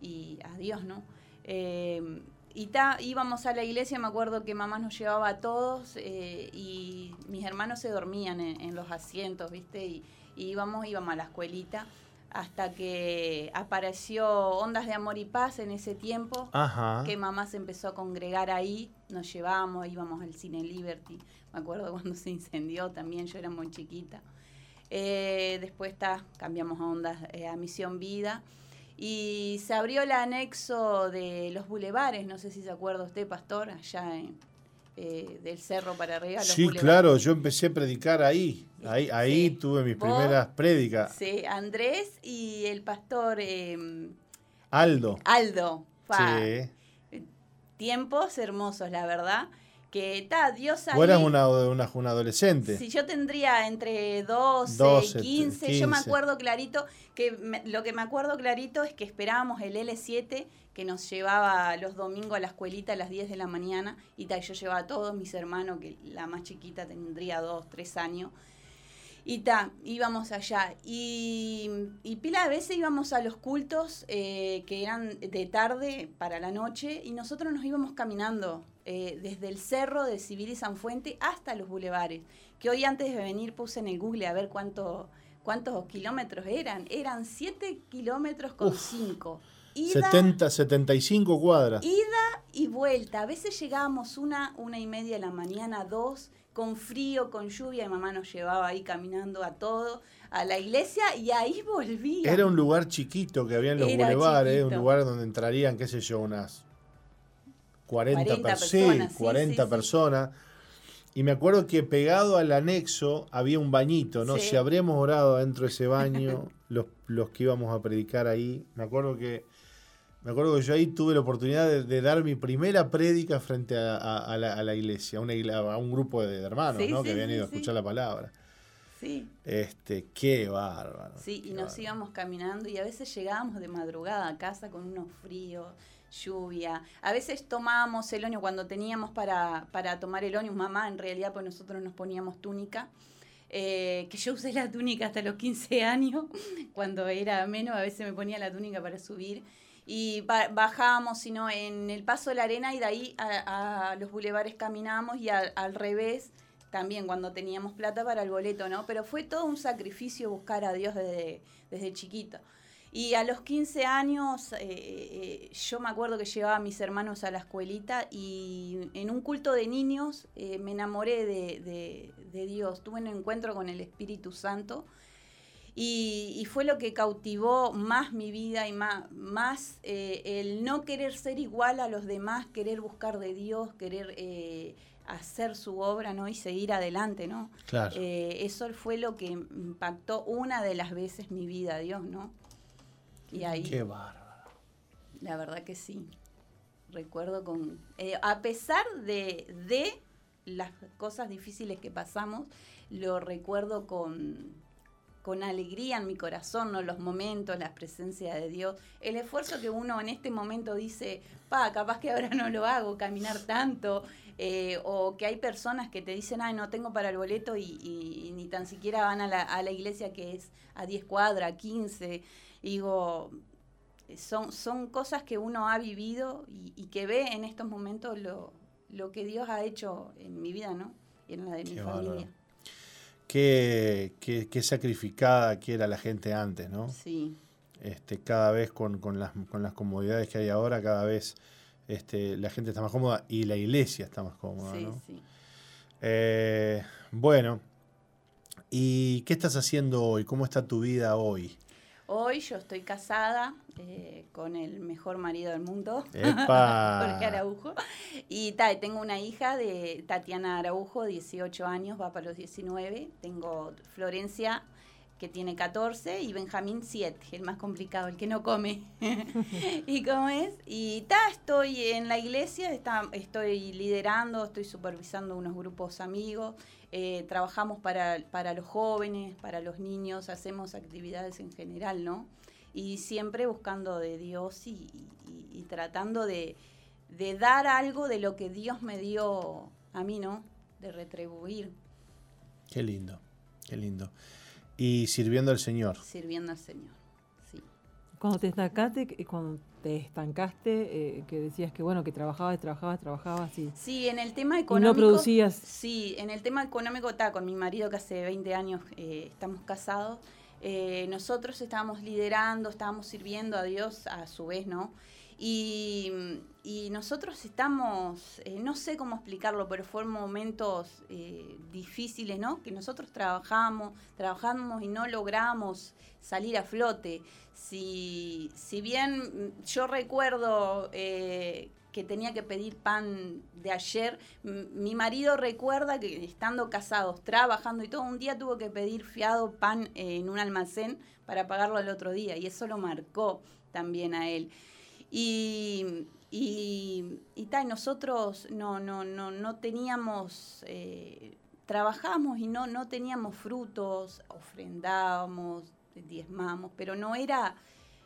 y a Dios, ¿no? Eh, y ta, íbamos a la iglesia, me acuerdo que mamá nos llevaba a todos eh, y mis hermanos se dormían en, los asientos, ¿viste? Y, íbamos, íbamos a la escuelita hasta que apareció Ondas de Amor y Paz en ese tiempo, que mamá se empezó a congregar ahí, nos llevábamos, íbamos al Cine Liberty, me acuerdo cuando se incendió también, yo era muy chiquita. Eh, después cambiamos a Ondas, eh, a Misión Vida. Y se abrió el anexo de los bulevares, no sé si se acuerda usted, pastor, allá en, eh, del cerro para arriba. sí, claro, yo empecé a predicar ahí. Ahí, ahí tuve mis primeras prédicas. Sí, Andrés y el pastor em, Aldo. Aldo. Sí. Tiempos hermosos, la verdad que está, Dios ahí... eras una, una, una, adolescente. Si yo tendría entre 12, y 15, yo me acuerdo clarito, que lo que me acuerdo clarito es que esperábamos el L7 que nos llevaba los domingos a la escuelita a las 10 de la mañana y tal, yo llevaba a todos mis hermanos, que la más chiquita tendría 2, 3 años, y ta, íbamos allá. Y, y, pila de veces íbamos a los cultos eh, que eran de tarde para la noche y nosotros nos íbamos caminando eh, desde el cerro de Civil y San Fuente hasta los bulevares. Que hoy antes de venir puse en el Google a ver cuánto, cuántos kilómetros eran. Eran 7 kilómetros con 5. 70, 75 cuadras. Ida y vuelta. A veces llegábamos una, una y media de la mañana, dos con frío, con lluvia, y mamá nos llevaba ahí caminando a todo, a la iglesia, y ahí volvía. Era un lugar chiquito que había en los bulevares, un lugar donde entrarían, qué sé yo, unas 40, personas. 40 personas. Y me acuerdo que pegado al anexo había un bañito, ¿no? Si habríamos orado dentro de ese baño, los, los que íbamos a predicar ahí, me acuerdo que me acuerdo que yo ahí tuve la oportunidad de, dar mi primera prédica frente a, la, iglesia, a, una a un grupo de, hermanos ¿no? que habían ido a escuchar la palabra. Sí. Este, qué bárbaro. Sí, y nos íbamos caminando y a veces llegábamos de madrugada a casa con unos fríos, lluvia. A veces tomábamos el oño cuando teníamos para, para tomar el oño, mamá en realidad, pues nosotros nos poníamos túnica. Eh, que yo usé la túnica hasta los 15 años, cuando era menos, a veces me ponía la túnica para subir y bajábamos, sino en el paso de la arena y de ahí a, los bulevares caminábamos y al revés también cuando teníamos plata para el boleto, ¿no? Pero fue todo un sacrificio buscar a Dios desde, desde chiquito. Y a los 15 años, eh, eh, yo me acuerdo que llevaba a mis hermanos a la escuelita y en un culto de niños eh, me enamoré de, Dios. Tuve un encuentro con el Espíritu Santo y, fue lo que cautivó más mi vida y más, más el no querer ser igual a los demás, querer buscar de Dios, querer hacer su obra ¿no? y seguir adelante. ¿no? Claro. eso fue lo que impactó una de las veces mi vida, Dios, ¿no? Y ahí, Qué bárbaro. La verdad que sí. Recuerdo con... Eh, a pesar de, de las cosas difíciles que pasamos, lo recuerdo con, con alegría en mi corazón, ¿no? los momentos, la presencia de Dios, el esfuerzo que uno en este momento dice, pa, capaz que ahora no lo hago, caminar tanto, eh, o que hay personas que te dicen, ay, no tengo para el boleto y, ni tan siquiera van a la, a la iglesia que es a 10 cuadras, 15 digo, son, son cosas que uno ha vivido y, que ve en estos momentos lo, lo, que Dios ha hecho en mi vida, ¿no? Y en la de mi familia. Qué, qué, sacrificada que era la gente antes, ¿no? Sí. Este, cada vez con, con, las, con las comodidades que hay ahora, cada vez este, la gente está más cómoda y la iglesia está más cómoda, sí, Sí. Eh, bueno, ¿y qué estás haciendo hoy? ¿Cómo está tu vida hoy? Hoy yo estoy casada eh, con el mejor marido del mundo, Jorge Araujo. Y tengo una hija de Tatiana Araujo, 18 años, va para los 19. Tengo Florencia, que tiene 14, y Benjamín 7, el más complicado, el que no come. ¿Y cómo es? Y ta, estoy en la iglesia, está, estoy liderando, estoy supervisando unos grupos amigos. Eh, trabajamos para, para, los jóvenes, para los niños, hacemos actividades en general, ¿no? Y siempre buscando de Dios y, tratando de, dar algo de lo que Dios me dio a mí, ¿no? De retribuir. Qué lindo, qué lindo. Y sirviendo al Señor. Sirviendo al Señor, sí. Cuando te estancaste, cuando te estancaste, eh, que decías que bueno, que trabajabas, trabajabas, trabajabas y... Sí, en el tema económico... no producías... Sí, en el tema económico está con mi marido que hace 20 años eh, estamos casados. Eh, nosotros estábamos liderando, estábamos sirviendo a Dios a su vez, ¿no? Y, nosotros estamos, no sé cómo explicarlo, pero fueron momentos difíciles, ¿no? Que nosotros trabajamos, trabajamos y no logramos salir a flote. Si, si bien yo recuerdo eh, que tenía que pedir pan de ayer, mi marido recuerda que estando casados, trabajando y todo, un día tuvo que pedir fiado pan en un almacén para pagarlo el otro día y eso lo marcó también a él. Y, y, y nosotros no, no, no, no teníamos, eh, trabajamos y no, no teníamos frutos, ofrendábamos, diezmamos, pero no era,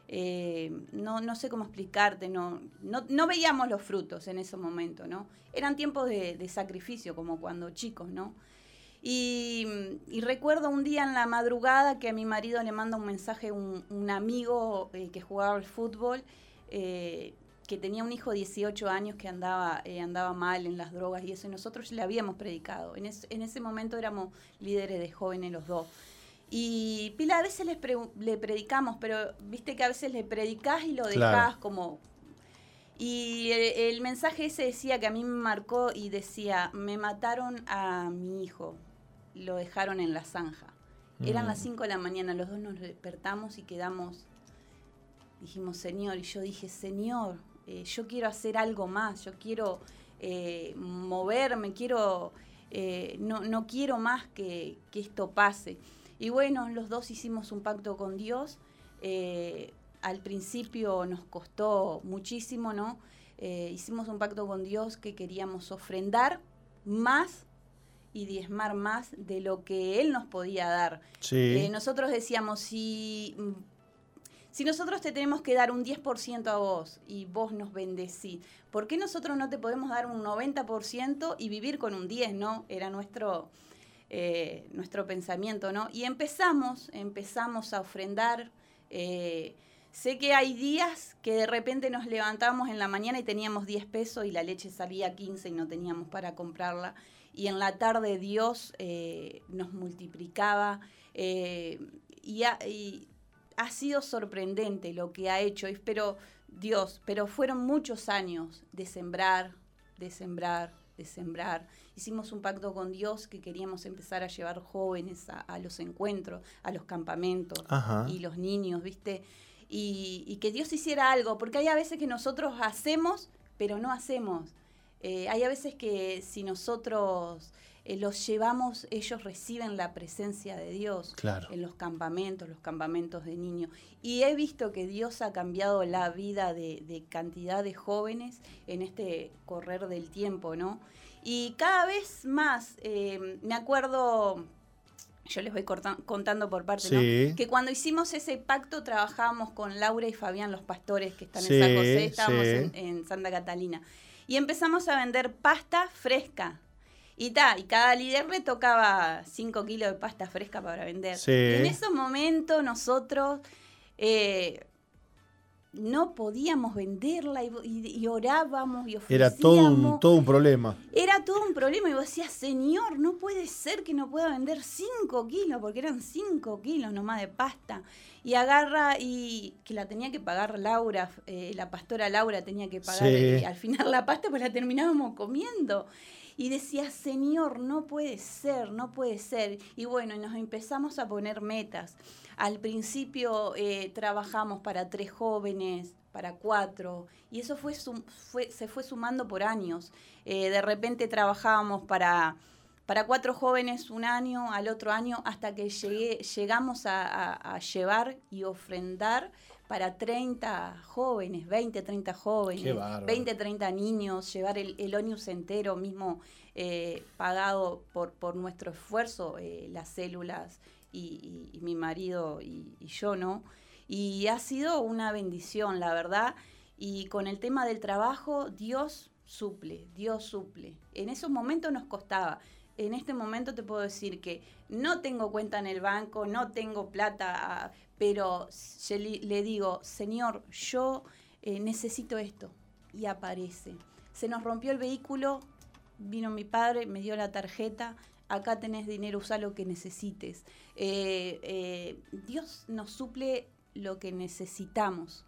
eh, no, no sé cómo explicarte, no, no, veíamos los frutos en ese momento, ¿no? Eran tiempos de, sacrificio, como cuando chicos, ¿no? Y, recuerdo un día en la madrugada que a mi marido le manda un mensaje un, un amigo eh, que jugaba al fútbol, eh, que tenía un hijo de 18 años que andaba, andaba mal en las drogas y eso, y nosotros le habíamos predicado. En, en ese momento éramos líderes de jóvenes los dos. Y Pila, a veces le predicamos, pero viste que a veces le predicás y lo dejás como... Y el, mensaje ese decía que a mí me marcó y decía, me mataron a mi hijo, lo dejaron en la zanja. Eran las 5 mm. de la mañana, los dos nos despertamos y quedamos, dijimos, Señor, y yo dije, Señor, eh, yo quiero hacer algo más, yo quiero eh, moverme, quiero, eh, no, no, quiero más que, que esto pase. Y bueno, los dos hicimos un pacto con Dios. Al principio nos costó muchísimo, ¿no? Hicimos un pacto con Dios que queríamos ofrendar más y diezmar más de lo que Él nos podía dar. Nosotros decíamos, si, si nosotros te tenemos que dar un 10% a vos y vos nos bendecís, ¿por qué nosotros no te podemos dar un 90% y vivir con un 10%, no? Era nuestro, eh, nuestro pensamiento, ¿no? Y empezamos, empezamos a ofrendar. Eh, sé que hay días que de repente nos levantamos en la mañana y teníamos 10 pesos y la leche salía 15 y no teníamos para comprarla. Y en la tarde Dios eh, nos multiplicaba. y, ha sido sorprendente lo que ha hecho, pero Dios, pero fueron muchos años de sembrar, de sembrar, de sembrar. Hicimos un pacto con Dios que queríamos empezar a llevar jóvenes a, los encuentros, a los campamentos y los niños, ¿viste? Y, y, que Dios hiciera algo, porque hay a veces que nosotros hacemos, pero no hacemos. Eh, hay a veces que si nosotros eh, los llevamos, ellos reciben la presencia de Dios en los campamentos, los campamentos de niños. Y he visto que Dios ha cambiado la vida de, cantidad de jóvenes en este correr del tiempo, ¿no? Y cada vez más, eh, me acuerdo, yo les voy contando por parte, ¿no? que cuando hicimos ese pacto trabajábamos con Laura y Fabián, los pastores que están en San José, estábamos en Santa Catalina. Y empezamos a vender pasta fresca y ta, y cada líder le tocaba 5 kilos de pasta fresca para vender. En ese momento nosotros eh, no podíamos venderla y, orábamos y ofrecíamos. Era todo un, todo un problema. Era todo un problema y vos decías, Señor, no puede ser que no pueda vender 5 kilos, porque eran 5 kilos nomás de pasta. Y agarra y que la tenía que pagar Laura, eh, la pastora Laura tenía que pagar al final la pasta, pues la terminábamos comiendo y decía, Señor, no puede ser, no puede ser. Y bueno, nos empezamos a poner metas. Al principio eh, trabajamos para tres jóvenes, para cuatro, y eso fue, se fue sumando por años. Eh, de repente trabajábamos para, para cuatro jóvenes un año, al otro año, hasta que llegamos a llevar y ofrendar para 30 jóvenes, 20, 30 jóvenes, 20, 30 niños, llevar el, el ONIUS entero mismo eh, pagado por, por nuestro esfuerzo, eh, las células y, mi marido y, yo, ¿no? Y ha sido una bendición, la verdad. Y con el tema del trabajo, Dios suple, Dios suple. En esos momentos nos costaba. En este momento te puedo decir que no tengo cuenta en el banco, no tengo plata pero le digo, Señor, yo eh, necesito esto. Y aparece. Se nos rompió el vehículo, vino mi padre, me dio la tarjeta, acá tenés dinero, usa lo que necesites. Eh, eh, Dios nos suple lo que necesitamos.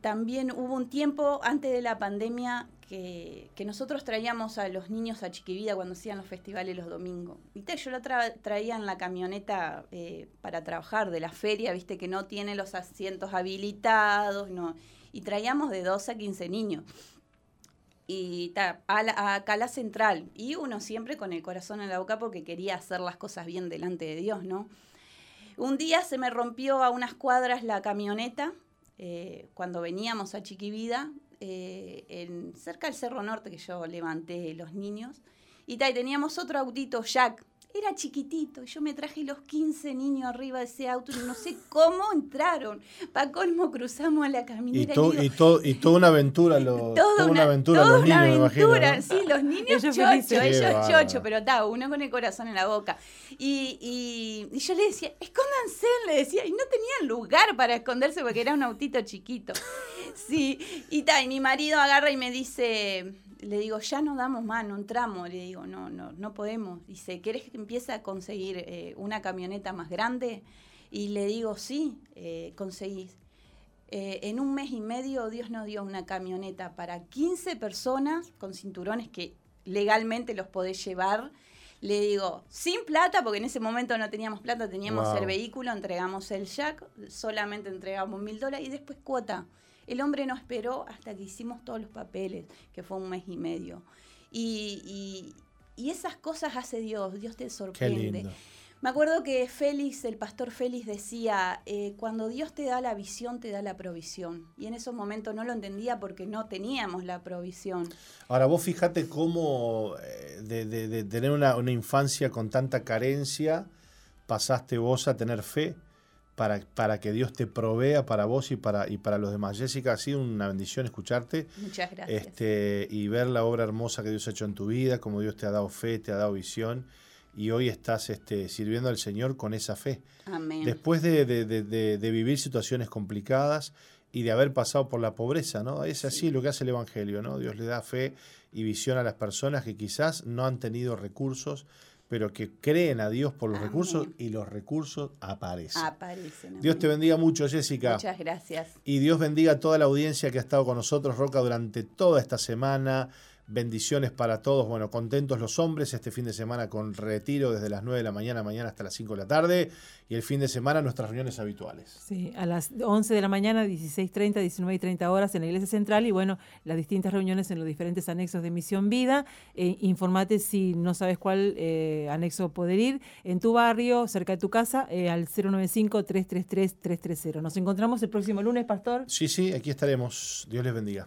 también hubo un tiempo antes de la pandemia que, nosotros traíamos a los niños a Chiquivida cuando hacían los festivales los domingos. ¿Viste? Yo la traía en la camioneta eh, para trabajar de la feria, viste que no tiene los asientos habilitados, no. Y traíamos de 12 a 15 niños. Y ta, a la central. Y uno siempre con el corazón en la boca porque quería hacer las cosas bien delante de Dios, ¿no? Un día se me rompió a unas cuadras la camioneta. Eh, cuando veníamos a Chiquivida, eh, en, cerca del Cerro Norte que yo levanté los niños. Y, teníamos otro autito, Jack, era chiquitito. y Yo me traje los 15 niños arriba de ese auto y no sé cómo entraron. Para colmo cruzamos a la caminera. Y, y, toda una aventura, lo, toda, una, aventura los niños, me imagino. Sí, los niños chocho, ellos chocho, pero está, uno con el corazón en la boca. Y, yo le decía, escóndanse, le decía, y no tenían lugar para esconderse porque era un autito chiquito. Sí, y, ta, y mi marido agarra y me dice le digo, ya no damos más, no entramos. Le digo, no, no, no podemos. Dice, ¿querés que empiece a conseguir eh, una camioneta más grande? Y le digo, sí, eh, conseguís. Eh, en un mes y medio Dios nos dio una camioneta para 15 personas con cinturones que legalmente los podés llevar. Le digo, sin plata, porque en ese momento no teníamos plata, teníamos el vehículo, entregamos el jack, solamente entregamos mil dólares y después cuota. El hombre no esperó hasta que hicimos todos los papeles, que fue un mes y medio. Y, esas cosas hace Dios, Dios te sorprende. Me acuerdo que Félix, el pastor Félix decía, eh, cuando Dios te da la visión, te da la provisión. Y en esos momentos no lo entendía porque no teníamos la provisión. Ahora vos fíjate cómo eh, de, tener una, una, infancia con tanta carencia, pasaste vos a tener fe para, para que Dios te provea para vos y para, y para los demás. Jessica, ha sido una bendición escucharte. Muchas gracias. Este, y ver la obra hermosa que Dios ha hecho en tu vida, como Dios te ha dado fe, te ha dado visión. Y hoy estás este, sirviendo al Señor con esa fe. Amén. Después de, de, vivir situaciones complicadas y de haber pasado por la pobreza, ¿no? Es así lo que hace el Evangelio, ¿no? Dios le da fe y visión a las personas que quizás no han tenido recursos, pero que creen a Dios por los recursos y los recursos aparecen. Aparecen. Dios te bendiga mucho, Jessica. Muchas gracias. Y Dios bendiga a toda la audiencia que ha estado con nosotros, Roca, durante toda esta semana. Bendiciones para todos. Bueno, contentos los hombres este fin de semana con retiro desde las 9 de la mañana, mañana hasta las 5 de la tarde. Y el fin de semana nuestras reuniones habituales. Sí, a las 11 de la mañana, 16.30, 19.30 horas en la Iglesia Central. Y bueno, las distintas reuniones en los diferentes anexos de Misión Vida. Eh, informate si no sabes cuál eh, anexo poder ir. En tu barrio, cerca de tu casa, eh, al 095-333-330. Nos encontramos el próximo lunes, Pastor. Sí, sí, aquí estaremos. Dios les bendiga.